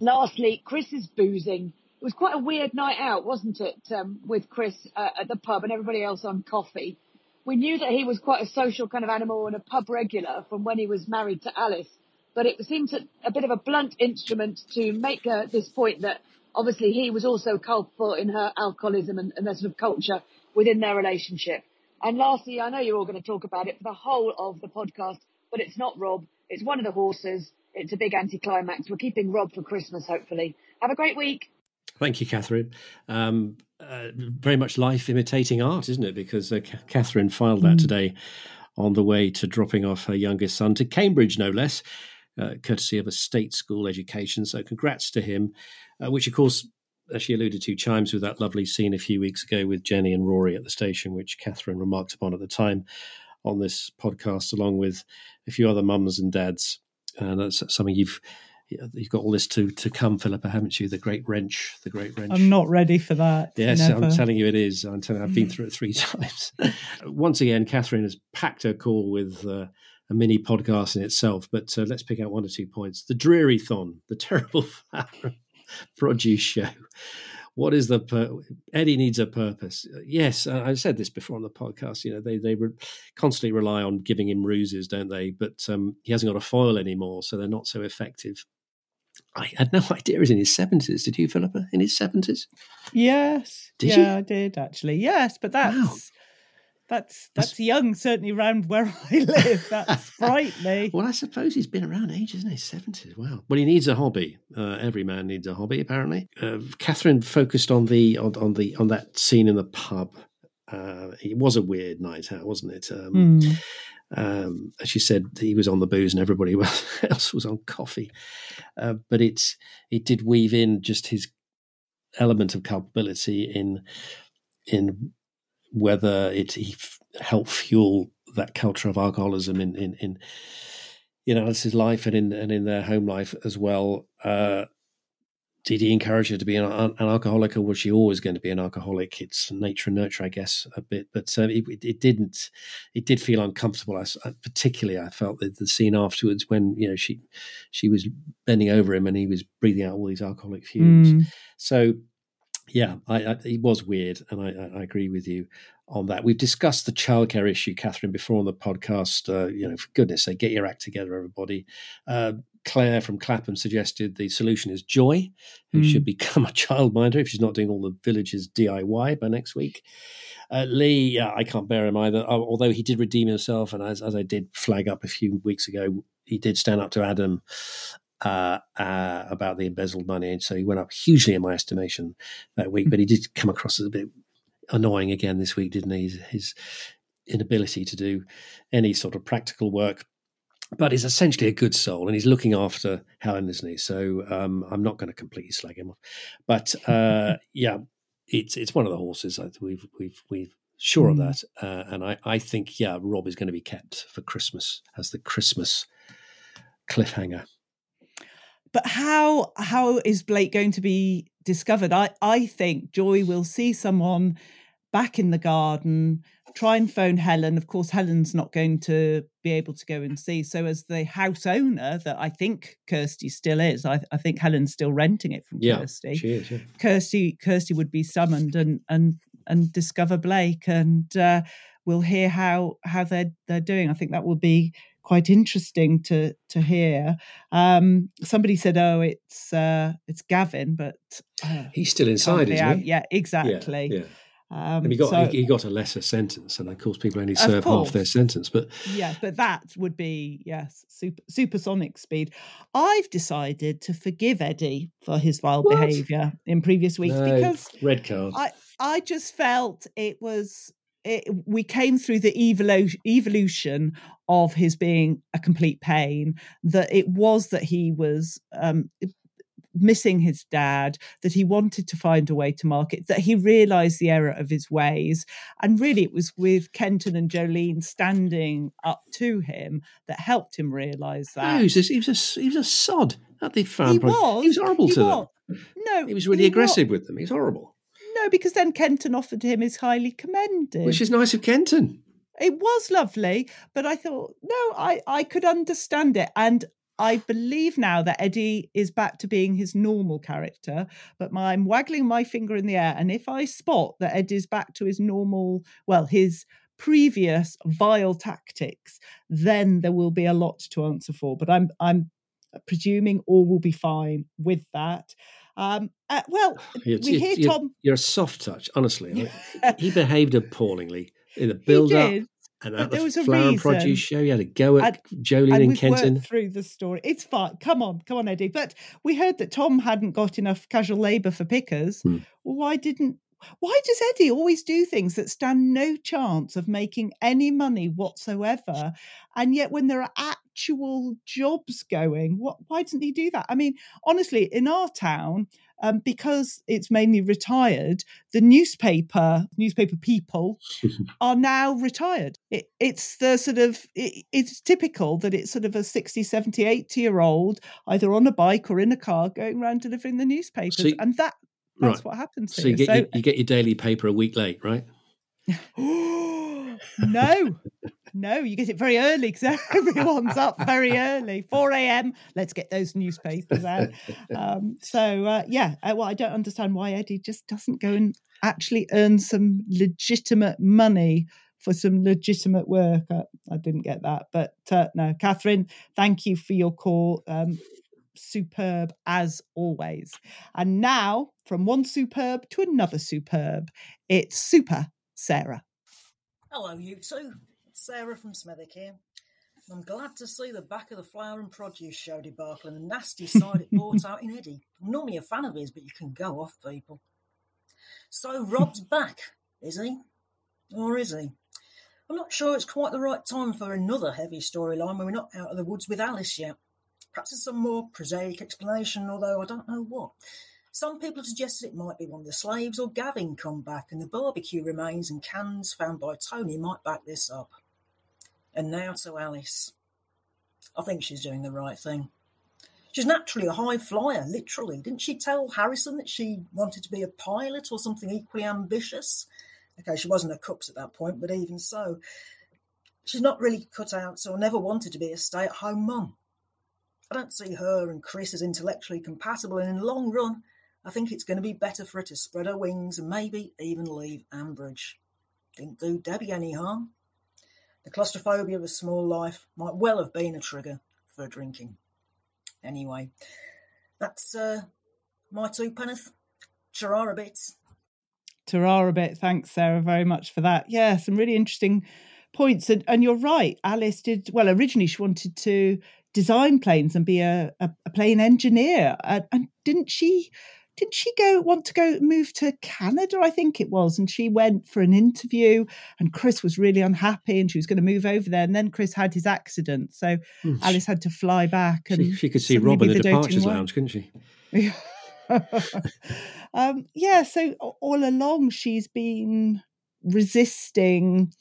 Lastly, Chris is boozing. It was quite a weird night out, wasn't it, um, with Chris uh, at the pub and everybody else on coffee. We knew that he was quite a social kind of animal and a pub regular from when he was married to Alice. but it seemed to, a bit of a blunt instrument to make uh, this point that obviously he was also culpable in her alcoholism and, and their sort of culture within their relationship. And lastly, I know you're all going to talk about it for the whole of the podcast, but it's not Rob. It's one of the horses. It's a big anticlimax. We're keeping Rob for Christmas, hopefully. Have a great week. Thank you, Catherine. Um, uh, very much life imitating art, isn't it? Because uh, C- Catherine filed that mm. today on the way to dropping off her youngest son to Cambridge, no less, uh, courtesy of a state school education. So, congrats to him, uh, which, of course, as she alluded to, chimes with that lovely scene a few weeks ago with Jenny and Rory at the station, which Catherine remarked upon at the time on this podcast, along with a few other mums and dads. And that's something you've you've got all this to to come, Philippa, haven't you? The Great Wrench, the Great Wrench. I'm not ready for that. Yes, Never. I'm telling you, it is. I'm telling. I've been through it three <laughs> times. Once again, Catherine has packed her call with. Uh, a mini podcast in itself, but uh, let's pick out one or two points. The Dreary Thon, the terrible <laughs> flower <laughs> produce show. What is the pur- Eddie needs a purpose? Yes, I've said this before on the podcast. You know, they they re- constantly rely on giving him ruses, don't they? But um, he hasn't got a foil anymore, so they're not so effective. I had no <laughs> idea he was in his seventies. Did you, Philippa? In his seventies? Yes. Did yeah, you? I did actually. Yes, but that's wow. That's that's, that's young, certainly around where I <laughs> live. That's <laughs> frightening. well, I suppose he's been around ages, isn't he? Seventies. Wow. Well, he needs a hobby. Uh, every man needs a hobby, apparently. Uh, Catherine focused on the on, on the on that scene in the pub. Uh, it was a weird night out, wasn't it? Um, mm. Um, as she said, he was on the booze and everybody <laughs> else was on coffee. Uh, but it's it did weave in just his element of culpability in in whether it he helped fuel that culture of alcoholism in in in you know Alice's life and in and in their home life as well. Uh, did he encourage her to be an, an, alcoholic, or was she always going to be an alcoholic? It's nature and nurture, I guess, a bit. But uh, it, it, didn't. It did feel uncomfortable. I, particularly, I felt that the scene afterwards when you know she she was bending over him and he was breathing out all these alcoholic fumes. Mm. So yeah, I, I, it was weird, and I, I, agree with you on that. We've discussed the childcare issue, Catherine, before on the podcast. Uh, you know, for goodness sake, get your act together, everybody. Uh, Claire from Clapham suggested the solution is Joy, who mm. should <laughs> become a childminder if she's not doing all the village's DIY by next week. Uh, Lee, uh, I can't bear him either, although he did redeem himself. And as, as I did flag up a few weeks ago, he did stand up to Adam uh, uh, about the embezzled money. And so he went up hugely in my estimation that week, but he did come across as a bit annoying again this week, didn't he? His, his inability to do any sort of practical work but he's essentially a good soul and he's looking after Helen, isn't he? So um, I'm not going to completely slag him off. But <laughs> uh, yeah, it's it's one of the horses. We've we've we've sure of that, uh, and I I think yeah, Rob is going to be kept for Christmas as the Christmas cliffhanger. But how how is Blake going to be discovered? I I think Joy will see someone back in the garden try and phone Helen. Of course, Helen's not going to be able to go and see. So, as the house owner, that I think Kirsty still is, I, I think Helen's still renting it from yeah, Kirsty. She is, yeah. Kirsty, Kirsty would be summoned and and and discover Blake, and uh, we'll hear how how they're they're doing. I think that will be quite interesting to to hear. Um, somebody said, "Oh, it's uh, it's Gavin," but uh, he's still inside, isn't he? Yeah, exactly. Yeah, yeah. Um, and he got so, he, he, got a lesser sentence, and of course, people only serve half their sentence. But yeah, but that would be yes, super, supersonic speed. I've decided to forgive Eddie for his vile behaviour in previous weeks no, because red card. I I just felt it was it, we came through the evolution evolution of his being a complete pain. That it was that he was um, missing his dad, that he wanted to find a way to market, that he realized the error of his ways. And really, it was with Kenton and Jolene standing up to him that helped him realize that. No, he, was a, he, was a, he was a sod at the farm. He was. He was horrible he to was. them. No. He was really aggressive with them. He's horrible. No, because then Kenton offered him his highly commended. Which is nice of Kenton. It was lovely, but I thought, no, I, I could understand it. And I believe now that Eddie is back to being his normal character, but my, I'm waggling my finger in the air. And if I spot that Eddie's back to his normal, well, his previous vile tactics, then there will be a lot to answer for. But I'm I'm presuming all will be fine with that. Um, uh, well, <sighs> You're, we hear you're- Tom. you're a soft touch, honestly. <laughs> he behaved appallingly in the build up did, and but at there the was a flower and produce show. You had a go at And- Jolene and and, Kenton. through the story. It's fine. Come on, come on, Eddie. But we heard that Tom hadn't got enough casual labour for pickers. Hmm. Well, why didn't? Why does Eddie always do things that stand no chance of making any money whatsoever? And yet, when there are actual jobs going, what? Why doesn't he do that? I mean, honestly, in our town, um, because it's mainly retired, the newspaper newspaper people <laughs> are now retired. It, it's the sort of, it, it's typical that it's sort of a 60, 70, 80 year old, either on a bike or in a car, going around delivering the newspapers. You- and that that's Right. what happens So here. you get So- your, you get your daily paper a week late, right? <gasps> no, no, you get it very early because <laughs> everyone's up very early, 4 a.m. Let's get those newspapers out. Um, so, uh, yeah, uh, well, I don't understand why Eddie just doesn't go and actually earn some legitimate money for some legitimate work. Uh, I didn't get that. But uh, no, Catherine, thank you for your call. Um, superb as always. And now, from one superb to another superb, it's Super Sarah. Hello, you two. It's Sarah from Smethwick here. I'm glad to see the back of the flower and produce show debacle and the nasty side it brought <laughs> out in Eddie. I'm normally a fan of his, but you can go off, people. So Rob's back, is he? Or is he? I'm not sure it's quite the right time for another heavy storyline when we're not out of the woods with Alice yet. Perhaps there's some more prosaic explanation, although I don't know what. Some people have suggested it might be one of the slaves or Gavin come back, and the barbecue remains and cans found by Tony might back this up. And now to Alice. I think she's doing the right thing. She's naturally a high flyer, literally. Didn't she tell Harrison that she wanted to be a pilot or something equally ambitious? Okay, she wasn't a cooks at that point, but even so, she's not really cut out or never wanted to be a stay at home mum. I don't see her and Chris as intellectually compatible, and in the long run, I think it's going to be better for her to spread her wings and maybe even leave Ambridge. Didn't do Debbie any harm. The claustrophobia of a small life might well have been a trigger for drinking. Anyway, that's uh, my two penneth. Charara bits. Tarara bit. Thanks, Sarah, very much for that. Yeah, some really interesting points. And, and you're right. Alice did, well, originally she wanted to design planes and be a, a, a plane engineer. And, and didn't she? Didn't she go want to go move to Canada? I think it was, and she went for an interview. And Chris was really unhappy, and she was going to move over there. And then Chris had his accident, so she- Alice had to fly back. And She, she could see Rob in be the departures lounge, couldn't she? <laughs> um, yeah, so all along she's been resisting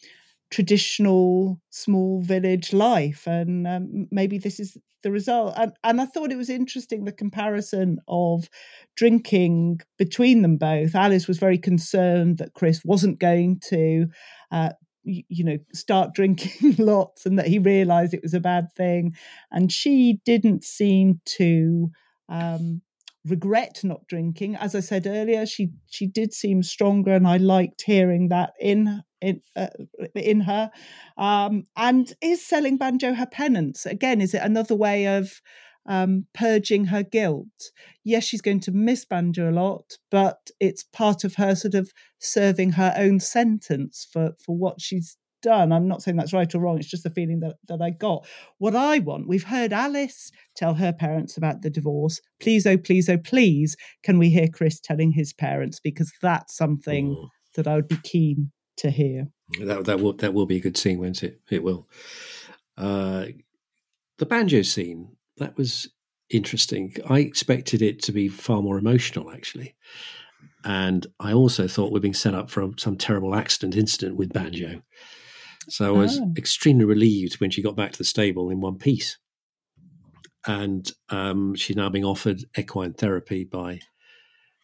traditional small village life, and um, maybe this is the result. And, and I thought it was interesting the comparison of drinking between them both. Alice was very concerned that Chris wasn't going to. Uh, you know, start drinking <laughs> lots, and that he realised it was a bad thing, and she didn't seem to um, regret not drinking. As I said earlier, she she did seem stronger, and I liked hearing that in in uh, in her. Um, and is selling banjo her penance again? Is it another way of um, purging her guilt? Yes, she's going to miss banjo a lot, but it's part of her sort of serving her own sentence for for what she's done. I'm not saying that's right or wrong. It's just the feeling that, that I got. What I want, we've heard Alice tell her parents about the divorce. Please, oh, please, oh, please, can we hear Chris telling his parents? Because that's something that I would be keen to hear. That that will that will be a good scene, won't it? It will. Uh, the banjo scene that was interesting. I expected it to be far more emotional, actually, and I also thought we're being set up for some terrible accident incident with banjo. So I was Oh. extremely relieved when she got back to the stable in one piece, and um, she's now being offered equine therapy by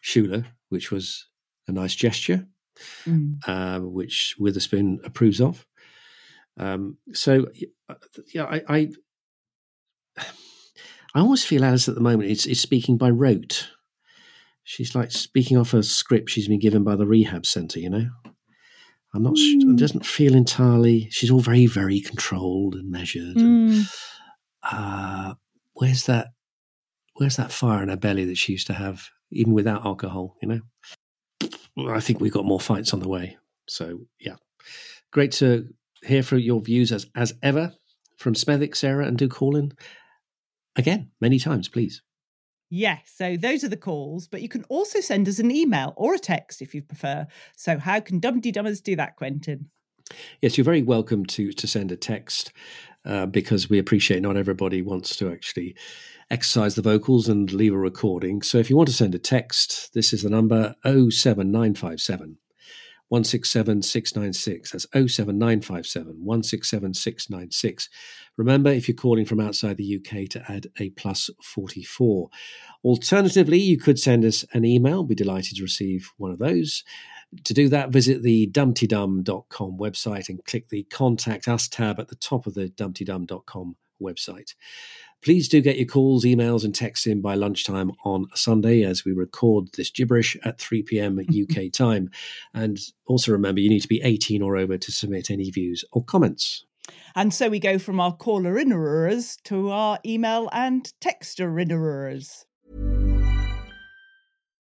Shula, which was a nice gesture Mm. um, which Witherspoon approves of. Um, so, yeah, I, I, <sighs> I almost feel Alice at the moment is, is speaking by rote. She's like speaking off a script she's been given by the rehab centre. You know, I'm not. Mm. It doesn't feel entirely. She's all very, very controlled and measured. and, Mm. uh, where's that? where's that fire in her belly that she used to have, even without alcohol? You know, I think we've got more fights on the way. So yeah, great to hear from your views as as ever from Smethwick, Sarah, and do call in again many times, please. Yes, so those are the calls, but you can also send us an email or a text if you prefer. So, how can Dumpty Dummers do that, Quentin? Yes, you're very welcome to to send a text uh, because we appreciate not everybody wants to actually exercise the vocals and leave a recording. So, if you want to send a text, this is the number 07957 167 696. That's 07957 167 696. Remember, if you're calling from outside the UK, to add a plus 44. Alternatively, you could send us an email. We'd be delighted to receive one of those. To do that, visit the dumptydum.com website and click the Contact Us tab at the top of the dumptydum.com website. Please do get your calls, emails, and texts in by lunchtime on Sunday as we record this gibberish at 3 p.m. UK <laughs> time. And also remember, you need to be 18 or over to submit any views or comments. And so we go from our caller innerers to our email and texter innerers.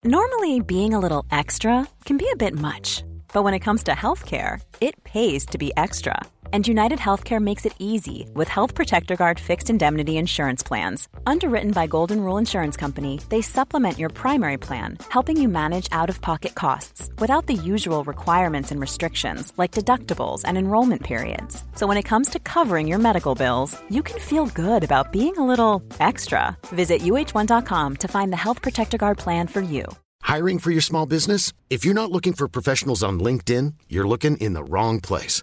Normally, being a little extra can be a bit much, but when it comes to healthcare, it pays to be extra. And United Healthcare makes it easy with Health Protector Guard fixed indemnity insurance plans. Underwritten by Golden Rule Insurance Company, they supplement your primary plan, helping you manage out of pocket costs without the usual requirements and restrictions like deductibles and enrollment periods. So when it comes to covering your medical bills, you can feel good about being a little extra. Visit uh1.com to find the Health Protector Guard plan for you. Hiring for your small business? If you're not looking for professionals on LinkedIn, you're looking in the wrong place.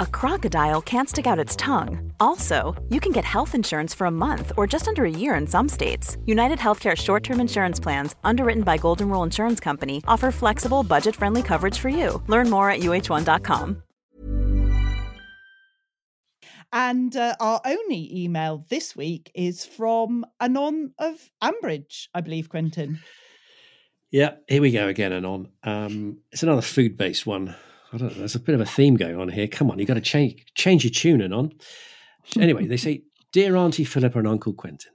a crocodile can't stick out its tongue. Also, you can get health insurance for a month or just under a year in some states. United Healthcare short term insurance plans, underwritten by Golden Rule Insurance Company, offer flexible, budget friendly coverage for you. Learn more at uh1.com. And uh, our only email this week is from Anon of Ambridge, I believe, Quentin. Yeah, here we go again, Anon. Um, it's another food based one. I don't know. There's a bit of a theme going on here. Come on, you've got to change change your tune, Anon. Anyway, they say, Dear Auntie Philippa and Uncle Quentin,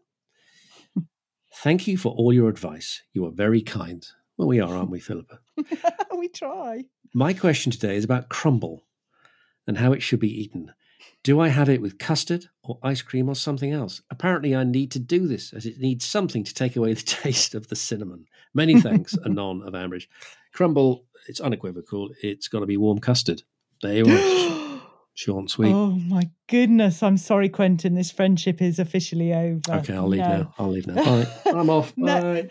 thank you for all your advice. You are very kind. Well, we are, aren't we, Philippa? <laughs> we try. My question today is about crumble and how it should be eaten. Do I have it with custard or ice cream or something else? Apparently, I need to do this as it needs something to take away the <laughs> taste of the cinnamon. Many thanks, <laughs> Anon of Ambridge. Crumble, it's unequivocal. It's got to be warm custard. There you are. <gasps> And sweet. Oh my goodness. I'm sorry, Quentin. This friendship is officially over. Okay, I'll leave no. now. I'll leave now. Bye. <laughs> I'm off. Bye.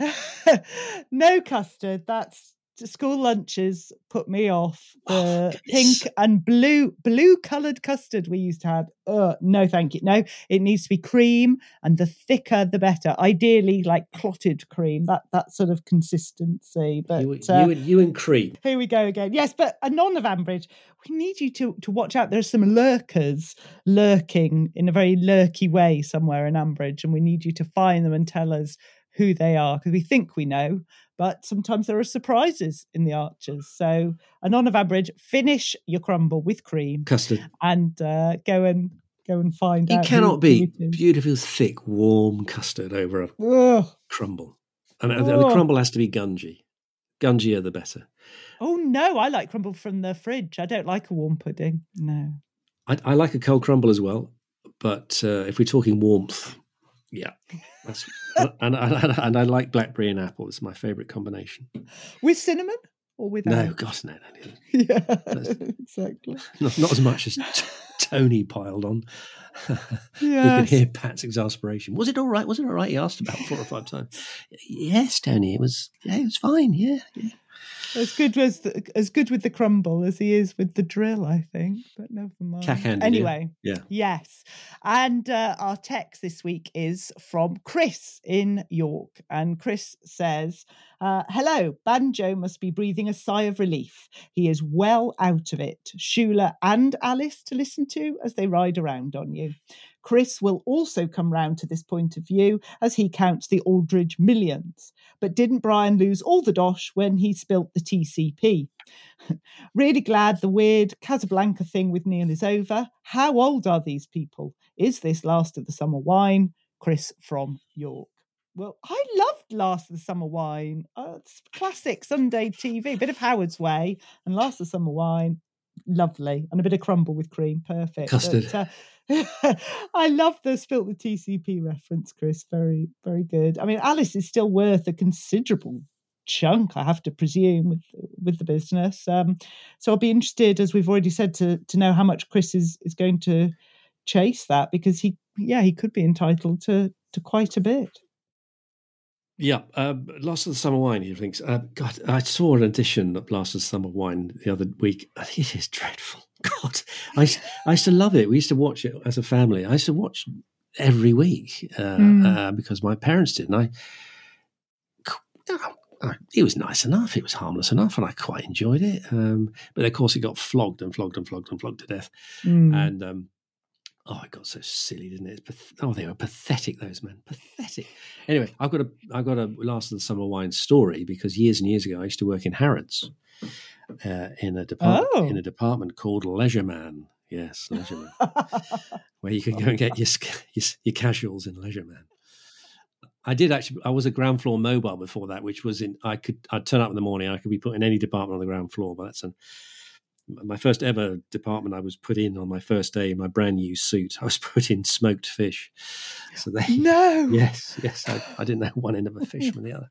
No, <laughs> no custard. That's school lunches put me off. The oh, pink and blue blue coloured custard we used to have. Uh, no, thank you. No, it needs to be cream, and the thicker the better. Ideally, like clotted cream. That that sort of consistency. But you, uh, you, you and cream. Here we go again. Yes, but Anon of Ambridge, we need you to to watch out. There's some lurkers lurking in a very lurky way somewhere in Ambridge, and we need you to find them and tell us who they are because we think we know, but sometimes there are surprises in the Archers. So, Anon of average, finish your crumble with cream, custard, and uh, go and go and find. It cannot be beautiful, thick, warm custard over a Ugh. crumble, and, and the crumble has to be gungy. Gungier the better. Oh no, I like crumble from the fridge. I don't like a warm pudding. No, I, I like a cold crumble as well. But uh, if we're talking warmth, yeah, <laughs> that's and, and, and I like blackberry and apple. It's my favourite combination. With cinnamon or without? No, gosh, no, no. no. <laughs> Yeah, <laughs> exactly. Not, not, as much as t- Tony piled on. yes. you can hear Pat's exasperation. Was it all right? Was it all right? He asked about four or five times. Yes, Tony, it was. Yeah, it was fine. Yeah, yeah. As good as the, as good with the crumble as he is with the drill, I think. But never mind. Cack-handed, yeah. anyway, Yeah. yes. And uh, our text this week is from Chris in York, and Chris says, uh, "Hello, Banjo must be breathing a sigh of relief. He is well out of it. Shula and Alice to listen to as they ride around on you." Chris will also come round to this point of view as he counts the Aldridge millions. But didn't Brian lose all the dosh when he spilt the TCP? <laughs> really glad the weird Casablanca thing with Neil is over. How old are these people? Is this Last of the Summer Wine? Chris from York. Well, I loved Last of the Summer Wine. Uh, it's classic Sunday TV, bit of Howard's Way and Last of the Summer Wine. Lovely. And a bit of crumble with cream. Perfect. Custard. But, uh, <laughs> I love the spilt the TCP reference, Chris. Very, very good. I mean, Alice is still worth a considerable chunk, I have to presume, with with the business. Um, so I'll be interested, as we've already said, to to know how much Chris is is going to chase that because he, yeah, he could be entitled to to quite a bit. Yeah, uh, Last of the Summer Wine, he thinks. Uh, God, I saw an edition of Last of the Summer Wine the other week. <laughs> It is dreadful. <laughs> God, I, used- I used to love it. We used to watch it as a family. I used to watch every week uh, Mm. uh, because my parents did. And I, I- it was nice enough. It was harmless enough, and I quite enjoyed it. Um, but of course, it got flogged and flogged and flogged and flogged to death. Mm. And um, oh, it got so silly, didn't it? Path- oh, they were pathetic. Those men, pathetic. Anyway, I've got a I've got a Last of the Summer Wine story because years and years ago I used to work in Harrods uh, in a department Oh. in a department called Leisure Man. Yes, Leisure Man, <laughs> where you can go and get your your, your casuals in Leisure Man. I did actually. I was a ground floor mobile before that, which was in. I could. I'd turn up in the morning. I could be put in any department on the ground floor. But that's an, my first ever department. I was put in on my first day in my brand new suit. I was <laughs> put in smoked fish. So they. No. <laughs> Yes, yes. I, I didn't know one end of a fish from the other.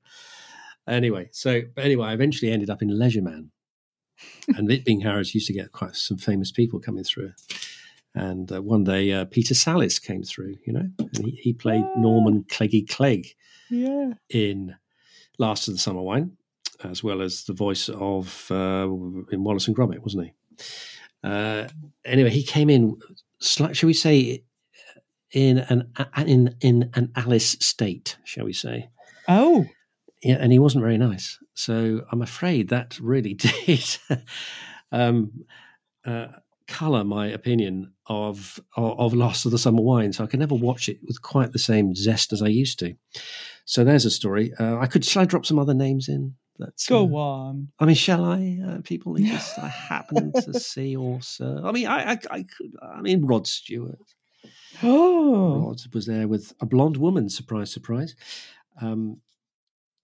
Anyway, so but anyway, I eventually ended up in Leisure Man, and it being Harrods used to get quite some famous people coming through. And uh, one day, uh, Peter Sallis came through, you know, and he, he played Norman Cleggy Clegg Yeah. in Last of the Summer Wine, as well as the voice of uh, in Wallace and Gromit, wasn't he? Uh, anyway, he came in, shall we say, in an in in an Alice state, shall we say? Oh. Yeah, and he wasn't very nice. So I'm afraid that really <laughs> did um, uh, colour my opinion of, of of Lost of the Summer Wine. So I can never watch it with quite the same zest as I used to. So there's a story. Uh, I could shall I drop some other names in? That's, Go uh, on. I mean, shall I? Uh, people who <laughs> just I happen to see also. I mean, I, I, I could. I mean, Rod Stewart. Oh. Rod was there with a blonde woman. Surprise, surprise. Um,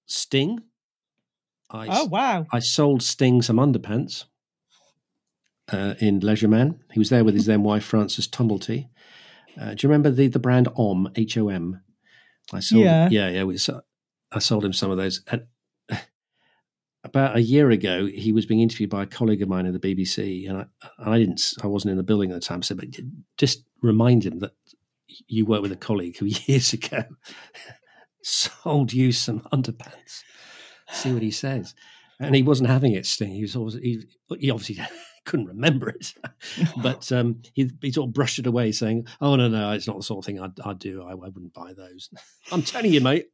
Sting. I, Oh wow. I sold Sting some underpants uh, in Leisure Man. He was there with his then <laughs> wife Frances Tomelty. Uh, do you remember the the brand Om H O M? I sold. Yeah. yeah, yeah. We, I sold him some of those. And about a year ago, he was being interviewed by a colleague of mine at the BBC, and I, I didn't. I wasn't in the building at the time. So, but just remind him that you worked with a colleague who <laughs> years ago sold you some underpants. See what he says. And he wasn't having it, Sting. He was always, he, he obviously <laughs> couldn't remember it, <laughs> but um, he, he sort of brushed it away, saying, "Oh no, no, it's not the sort of thing I'd, I'd do. I, I wouldn't buy those." I'm telling you, mate.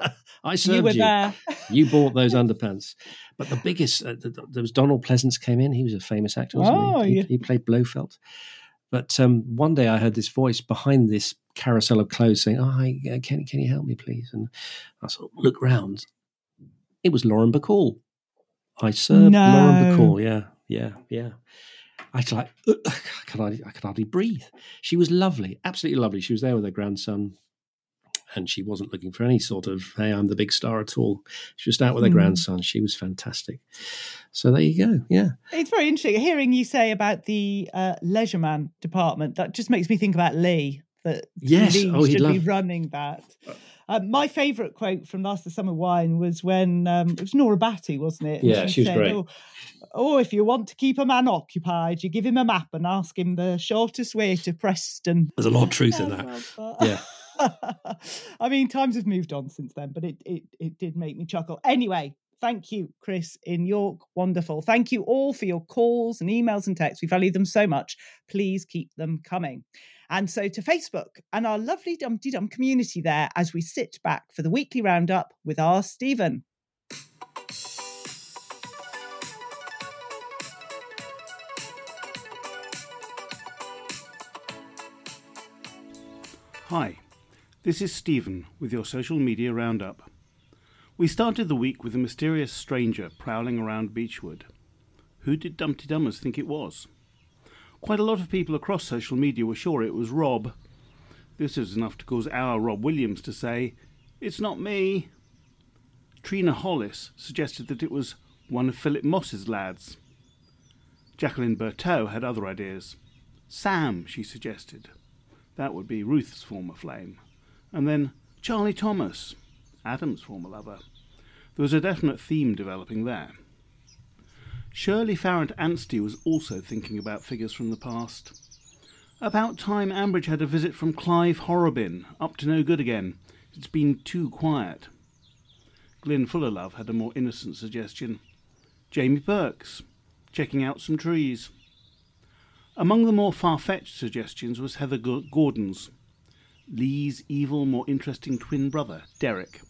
<laughs> I served you. were there. You bought those <laughs> underpants. But the biggest, uh, th- th- there was Donald Pleasence came in. He was a famous actor, wasn't Oh, he? He, yeah. he played Blofeld. But um, one day I heard this voice behind this carousel of clothes saying, "Oh, hi, uh, can can you help me, please?" And I sort of look round. It was Lauren Bacall. I served Lauren No. Bacall. Yeah, yeah, yeah. I was like, <laughs> I could hardly, I could hardly breathe. She was lovely, absolutely lovely. She was there with her grandson, and she wasn't looking for any sort of "Hey, I'm the big star" at all. She was out with her Hmm. grandson. She was fantastic. So there you go. Yeah, It's very interesting hearing you say about the uh, Leisure Man department. That just makes me think about Lee. That Yes. Lee Oh, he'd should be love- running that. Uh, my favourite quote from Last of Summer Wine was when um, it was Nora Batty, wasn't it? And Yeah, she was great. Oh, oh, if you want to keep a man occupied, you give him a map and ask him the shortest way to Preston. there's a lot of truth in that. Yeah. <laughs> <laughs> I mean, times have moved on since then, but it, it it did make me chuckle. Anyway, thank you, Chris in York. Wonderful. Thank you all for your calls and emails and texts. We value them so much. Please keep them coming. And so to Facebook and our lovely Dumpty Dum community there as we sit back for the weekly roundup with our Stephen. Hi, this is Stephen with your social media roundup. We started the week with a mysterious stranger prowling around Beechwood. Who did Dumpty Dummers think it was? Quite a lot of people across social media were sure it was Rob. This was enough to cause our Rob Williams to say, It's not me. Trina Hollis suggested that it was one of Philip Moss's lads. Jacqueline Berteau had other ideas. Sam, she suggested. That would be Ruth's former flame. And then Charlie Thomas, Adam's former lover. There was a definite theme developing there. Shirley Farrant Anstey was also thinking about figures from the past. About time Ambridge had a visit from Clive Horrobin, up to no good again. It's been too quiet. Glyn Fullerlove had a more innocent suggestion. Jamie Burks, checking out some trees. Among the more far-fetched suggestions was Heather Gordon's, Lee's evil, more interesting twin brother, Derek,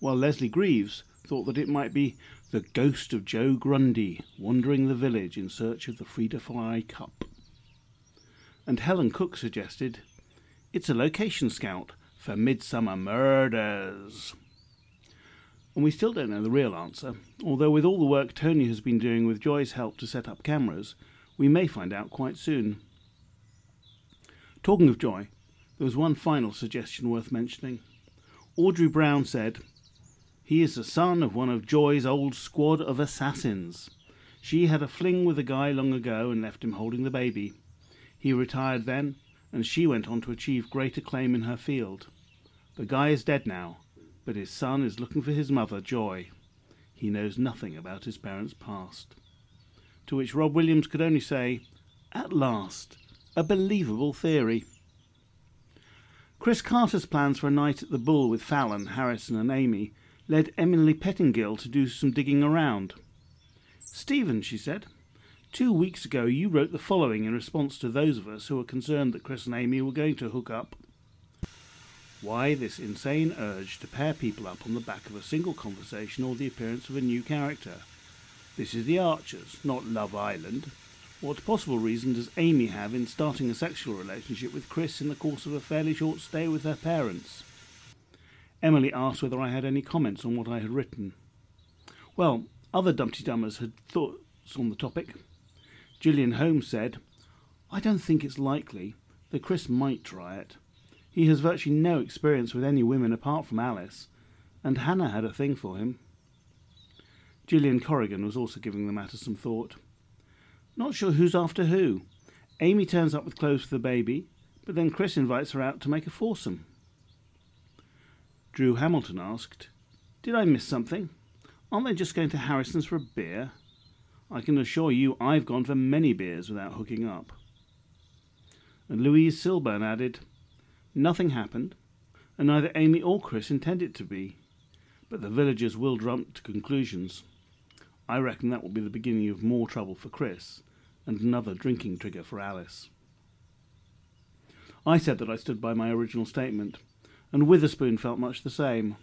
while Leslie Greaves thought that it might be the ghost of Joe Grundy wandering the village in search of the Freda Fry Cup. And Helen Cook suggested, it's a location scout for Midsomer Murders. And we still don't know the real answer, although with all the work Tony has been doing with Joy's help to set up cameras, we may find out quite soon. Talking of Joy, there was one final suggestion worth mentioning. Audrey Brown said, He is the son of one of Joy's old squad of assassins. She had a fling with a guy long ago and left him holding the baby. He retired then, and she went on to achieve great acclaim in her field. The guy is dead now, but his son is looking for his mother, Joy. He knows nothing about his parents' past to which Rob Williams could only say, At last, a believable theory. Chris Carter's plans for a night at the Bull with Fallon, Harrison, and Amy led Emily Pettingill to do some digging around. Stephen, she said, two weeks ago you wrote the following in response to those of us who were concerned that Chris and Amy were going to hook up. Why this insane urge to pair people up on the back of a single conversation or the appearance of a new character? This is The Archers, not Love Island. What possible reason does Amy have in starting a sexual relationship with Chris in the course of a fairly short stay with her parents? Emily asked whether I had any comments on what I had written. Well, other Dumpty Dummers had thoughts on the topic. Gillian Holmes said, I don't think it's likely that Chris might try it. He has virtually no experience with any women apart from Alice, and Hannah had a thing for him. Gillian Corrigan was also giving the matter some thought. Not sure who's after who. Amy turns up with clothes for the baby, but then Chris invites her out to make a foursome. Drew Hamilton asked, Did I miss something? Aren't they just going to Harrison's for a beer? I can assure you I've gone for many beers without hooking up. And Louise Silburn added, Nothing happened, and neither Amy or Chris intend it to be, but the villagers will jump to conclusions. I reckon that will be the beginning of more trouble for Chris and another drinking trigger for Alice. I said that I stood by my original statement, and Witherspoon felt much the same.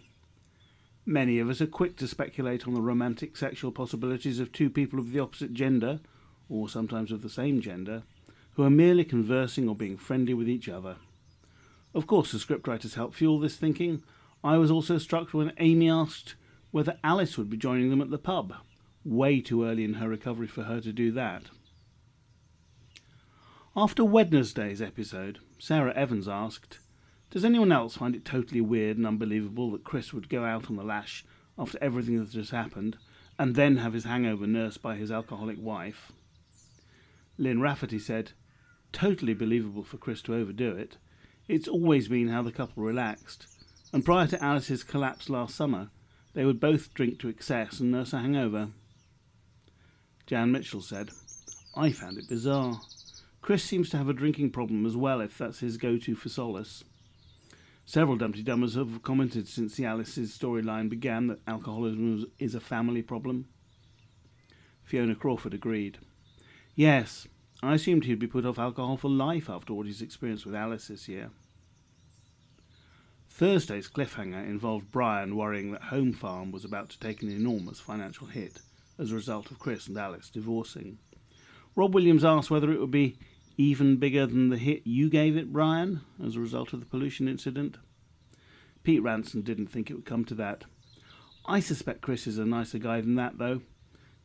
Many of us are quick to speculate on the romantic sexual possibilities of two people of the opposite gender, or sometimes of the same gender, who are merely conversing or being friendly with each other. Of course, the scriptwriters help fuel this thinking. I was also struck when Amy asked whether Alice would be joining them at the pub way too early in her recovery for her to do that. After Wednesday's episode, Sarah Evans asked, Does anyone else find it totally weird and unbelievable that Chris would go out on the lash after everything that has happened and then have his hangover nursed by his alcoholic wife? Lynn Rafferty said, Totally believable for Chris to overdo it. It's always been how the couple relaxed, and prior to Alice's collapse last summer, they would both drink to excess and nurse a hangover. Jan Mitchell said, I found it bizarre. Chris seems to have a drinking problem as well, if that's his go to for solace. Several Dumpty Dummers have commented since the Alice's storyline began that alcoholism is a family problem. Fiona Crawford agreed. Yes, I assumed he'd be put off alcohol for life after what he's experienced with Alice this year. Thursday's cliffhanger involved Brian worrying that Home Farm was about to take an enormous financial hit as a result of Chris and Alice divorcing. Rob Williams asked whether it would be even bigger than the hit you gave it, Brian, as a result of the pollution incident. Pete Ranson didn't think it would come to that. I suspect Chris is a nicer guy than that, though.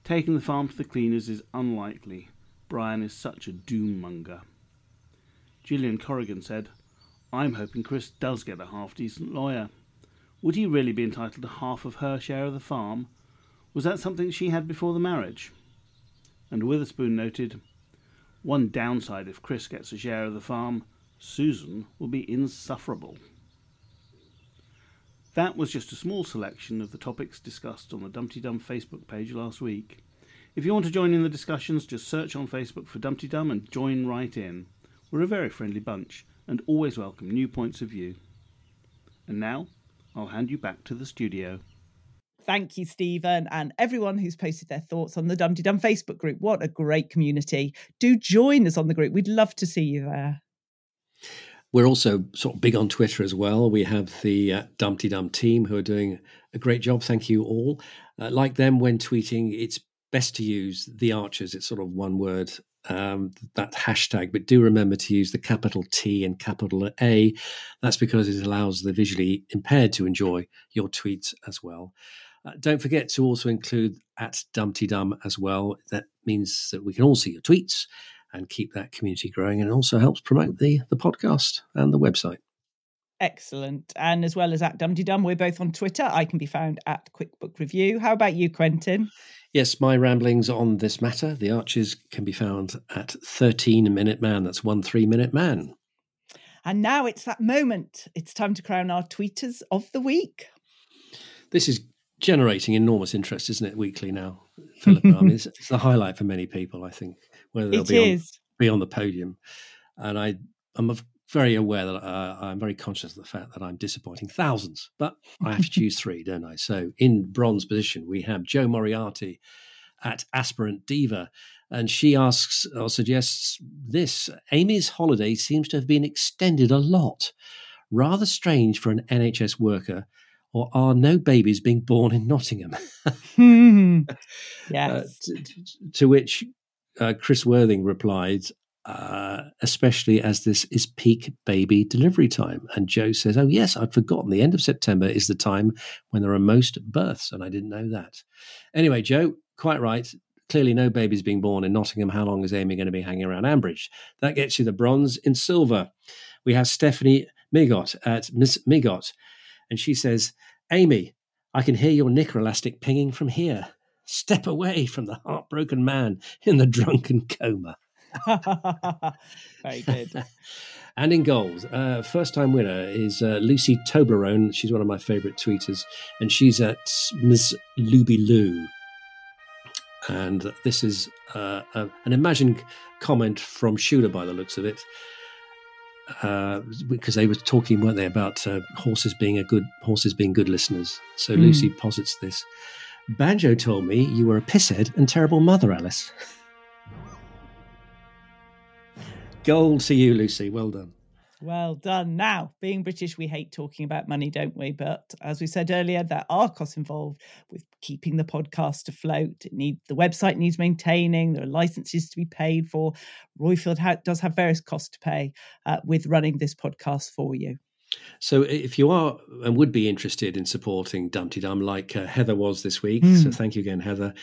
Taking the farm to the cleaners is unlikely. Brian is such a doom monger. Gillian Corrigan said, I'm hoping Chris does get a half decent lawyer. Would he really be entitled to half of her share of the farm? Was that something she had before the marriage? And Witherspoon noted, One downside if Chris gets a share of the farm, Susan will be insufferable. That was just a small selection of the topics discussed on the Dumpty Dum Facebook page last week. If you want to join in the discussions, just search on Facebook for Dumpty Dum and join right in. We're a very friendly bunch and always welcome new points of view. And now, I'll hand you back to the studio. Thank you, Stephen, and everyone who's posted their thoughts on the Dumpty Dum Facebook group. What a great community. Do join us on the group. We'd love to see you there. We're also sort of big on Twitter as well. We have the uh, Dumpty Dum team who are doing a great job. Thank you all. Uh, like them when tweeting, it's best to use the Archers. It's sort of one word um, that hashtag, but do remember to use the capital T and capital A. That's because it allows the visually impaired to enjoy your tweets as well. Uh, don't forget to also include at Dumpty Dum as well. That means that we can all see your tweets and keep that community growing, and also helps promote the the podcast and the website. Excellent. And as well as at Dumpty Dum, we're both on Twitter. I can be found at QuickBook Review. How about you, Quentin? Yes, my ramblings on this matter, the Archers, can be found at 13 Minute Man. That's one three minute man. And now it's that moment. It's time to crown our tweeters of the week. This is generating enormous interest, isn't it, weekly now, Philip? I mean, <laughs> it's, it's, the highlight for many people, I think, whether they'll it be on, be on the podium. And I, I'm very aware that uh, I'm very conscious of the fact that I'm disappointing thousands, but I have to <laughs> choose three, don't I? So in bronze position, we have Joe Moriarty at Aspirant Diva. And she asks or suggests this Amy's holiday seems to have been extended a lot. Rather strange for an NHS worker, or are no babies being born in Nottingham? <laughs> yes. Uh, to, to, which uh, Chris Worthing replied, uh, especially as this is peak baby delivery time. And Joe says, Oh, yes, I'd forgotten. The end of September is the time when there are most births, and I didn't know that. Anyway, Joe, quite right. Clearly, no babies being born in Nottingham. How long is Amy going to be hanging around Ambridge? That gets you the bronze. In silver, we have Stephanie Migot at Miss Migot, and she says, Amy, I can hear your knicker elastic pinging from here. Step away from the heartbroken man in the drunken coma. <laughs> Very good. <laughs> and in gold, uh, first time winner is uh, Lucy Toblerone. She's one of my favourite tweeters, and she's at Miss Luby Lou. And this is uh, a, an imagined comment from Shula by the looks of it. Uh, because they were talking, weren't they, about uh, horses being a good horses being good listeners. So mm. Lucy posits this. Banjo told me you were a pisshead and terrible mother, Alice. Gold to you, Lucy. Well done. Well done. Now, being British, we hate talking about money, don't we? But as we said earlier, there are costs involved with keeping the podcast afloat. It need the website needs maintaining. There are licenses to be paid for. Roifield ha- does have various costs to pay uh, with running this podcast for you. So, if you are and would be interested in supporting Dumpty Dum like uh, Heather was this week, Hmm. mm. so thank you again, Heather.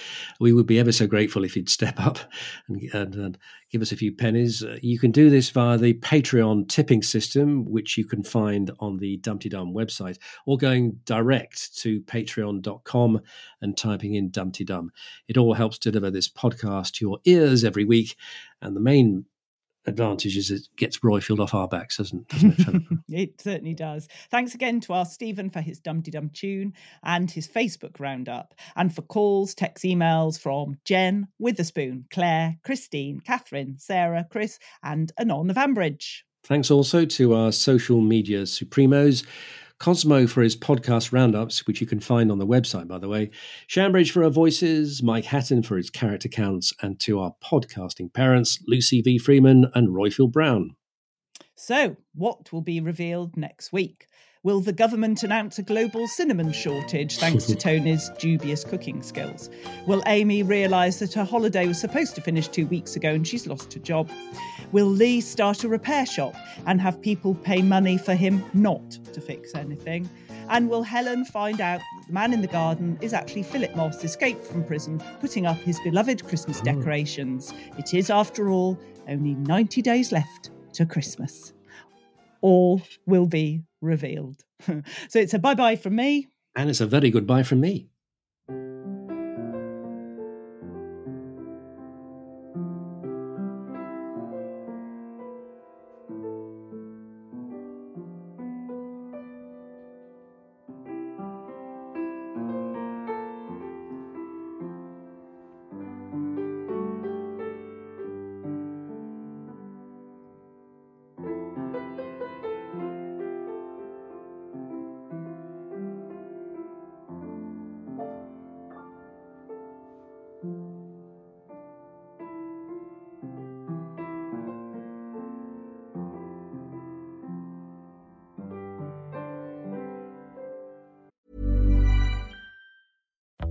We would be ever so grateful if you'd step up and, and, and give us a few pennies. Uh, you can do this via the Patreon tipping system, which you can find on the Dumpty Dum website, or going direct to patreon.com and typing in Dumpty Dum. It all helps deliver this podcast to your ears every week. And the main advantage is it gets Roifield off our backs, doesn't, doesn't it? <laughs> it certainly does. Thanks again to our Stephen for his Dumpty Dum tune and his Facebook roundup, and for calls, text, emails from Jen, Witherspoon, Claire, Christine, Catherine, Sarah, Chris, and Anon of Ambridge. Thanks also to our social media supremos. Cosmo for his podcast roundups, which you can find on the website, by the way, Shambridge for our voices, Mike Hatton for his character counts, and to our podcasting parents, Lucy V. Freeman and Roifield Brown. So, what will be revealed next week? Will the government announce a global cinnamon shortage thanks to <laughs> Tony's dubious cooking skills? Will Amy realise that her holiday was supposed to finish two weeks ago and she's lost her job? Will Lee start a repair shop and have people pay money for him not to fix anything? And will Helen find out that the man in the garden is actually Philip Moss, escaped from prison, putting up his beloved Christmas oh. decorations? It is, after all, only 90 days left to Christmas. All will be revealed. <laughs> so it's a bye bye from me. And it's a very good bye from me.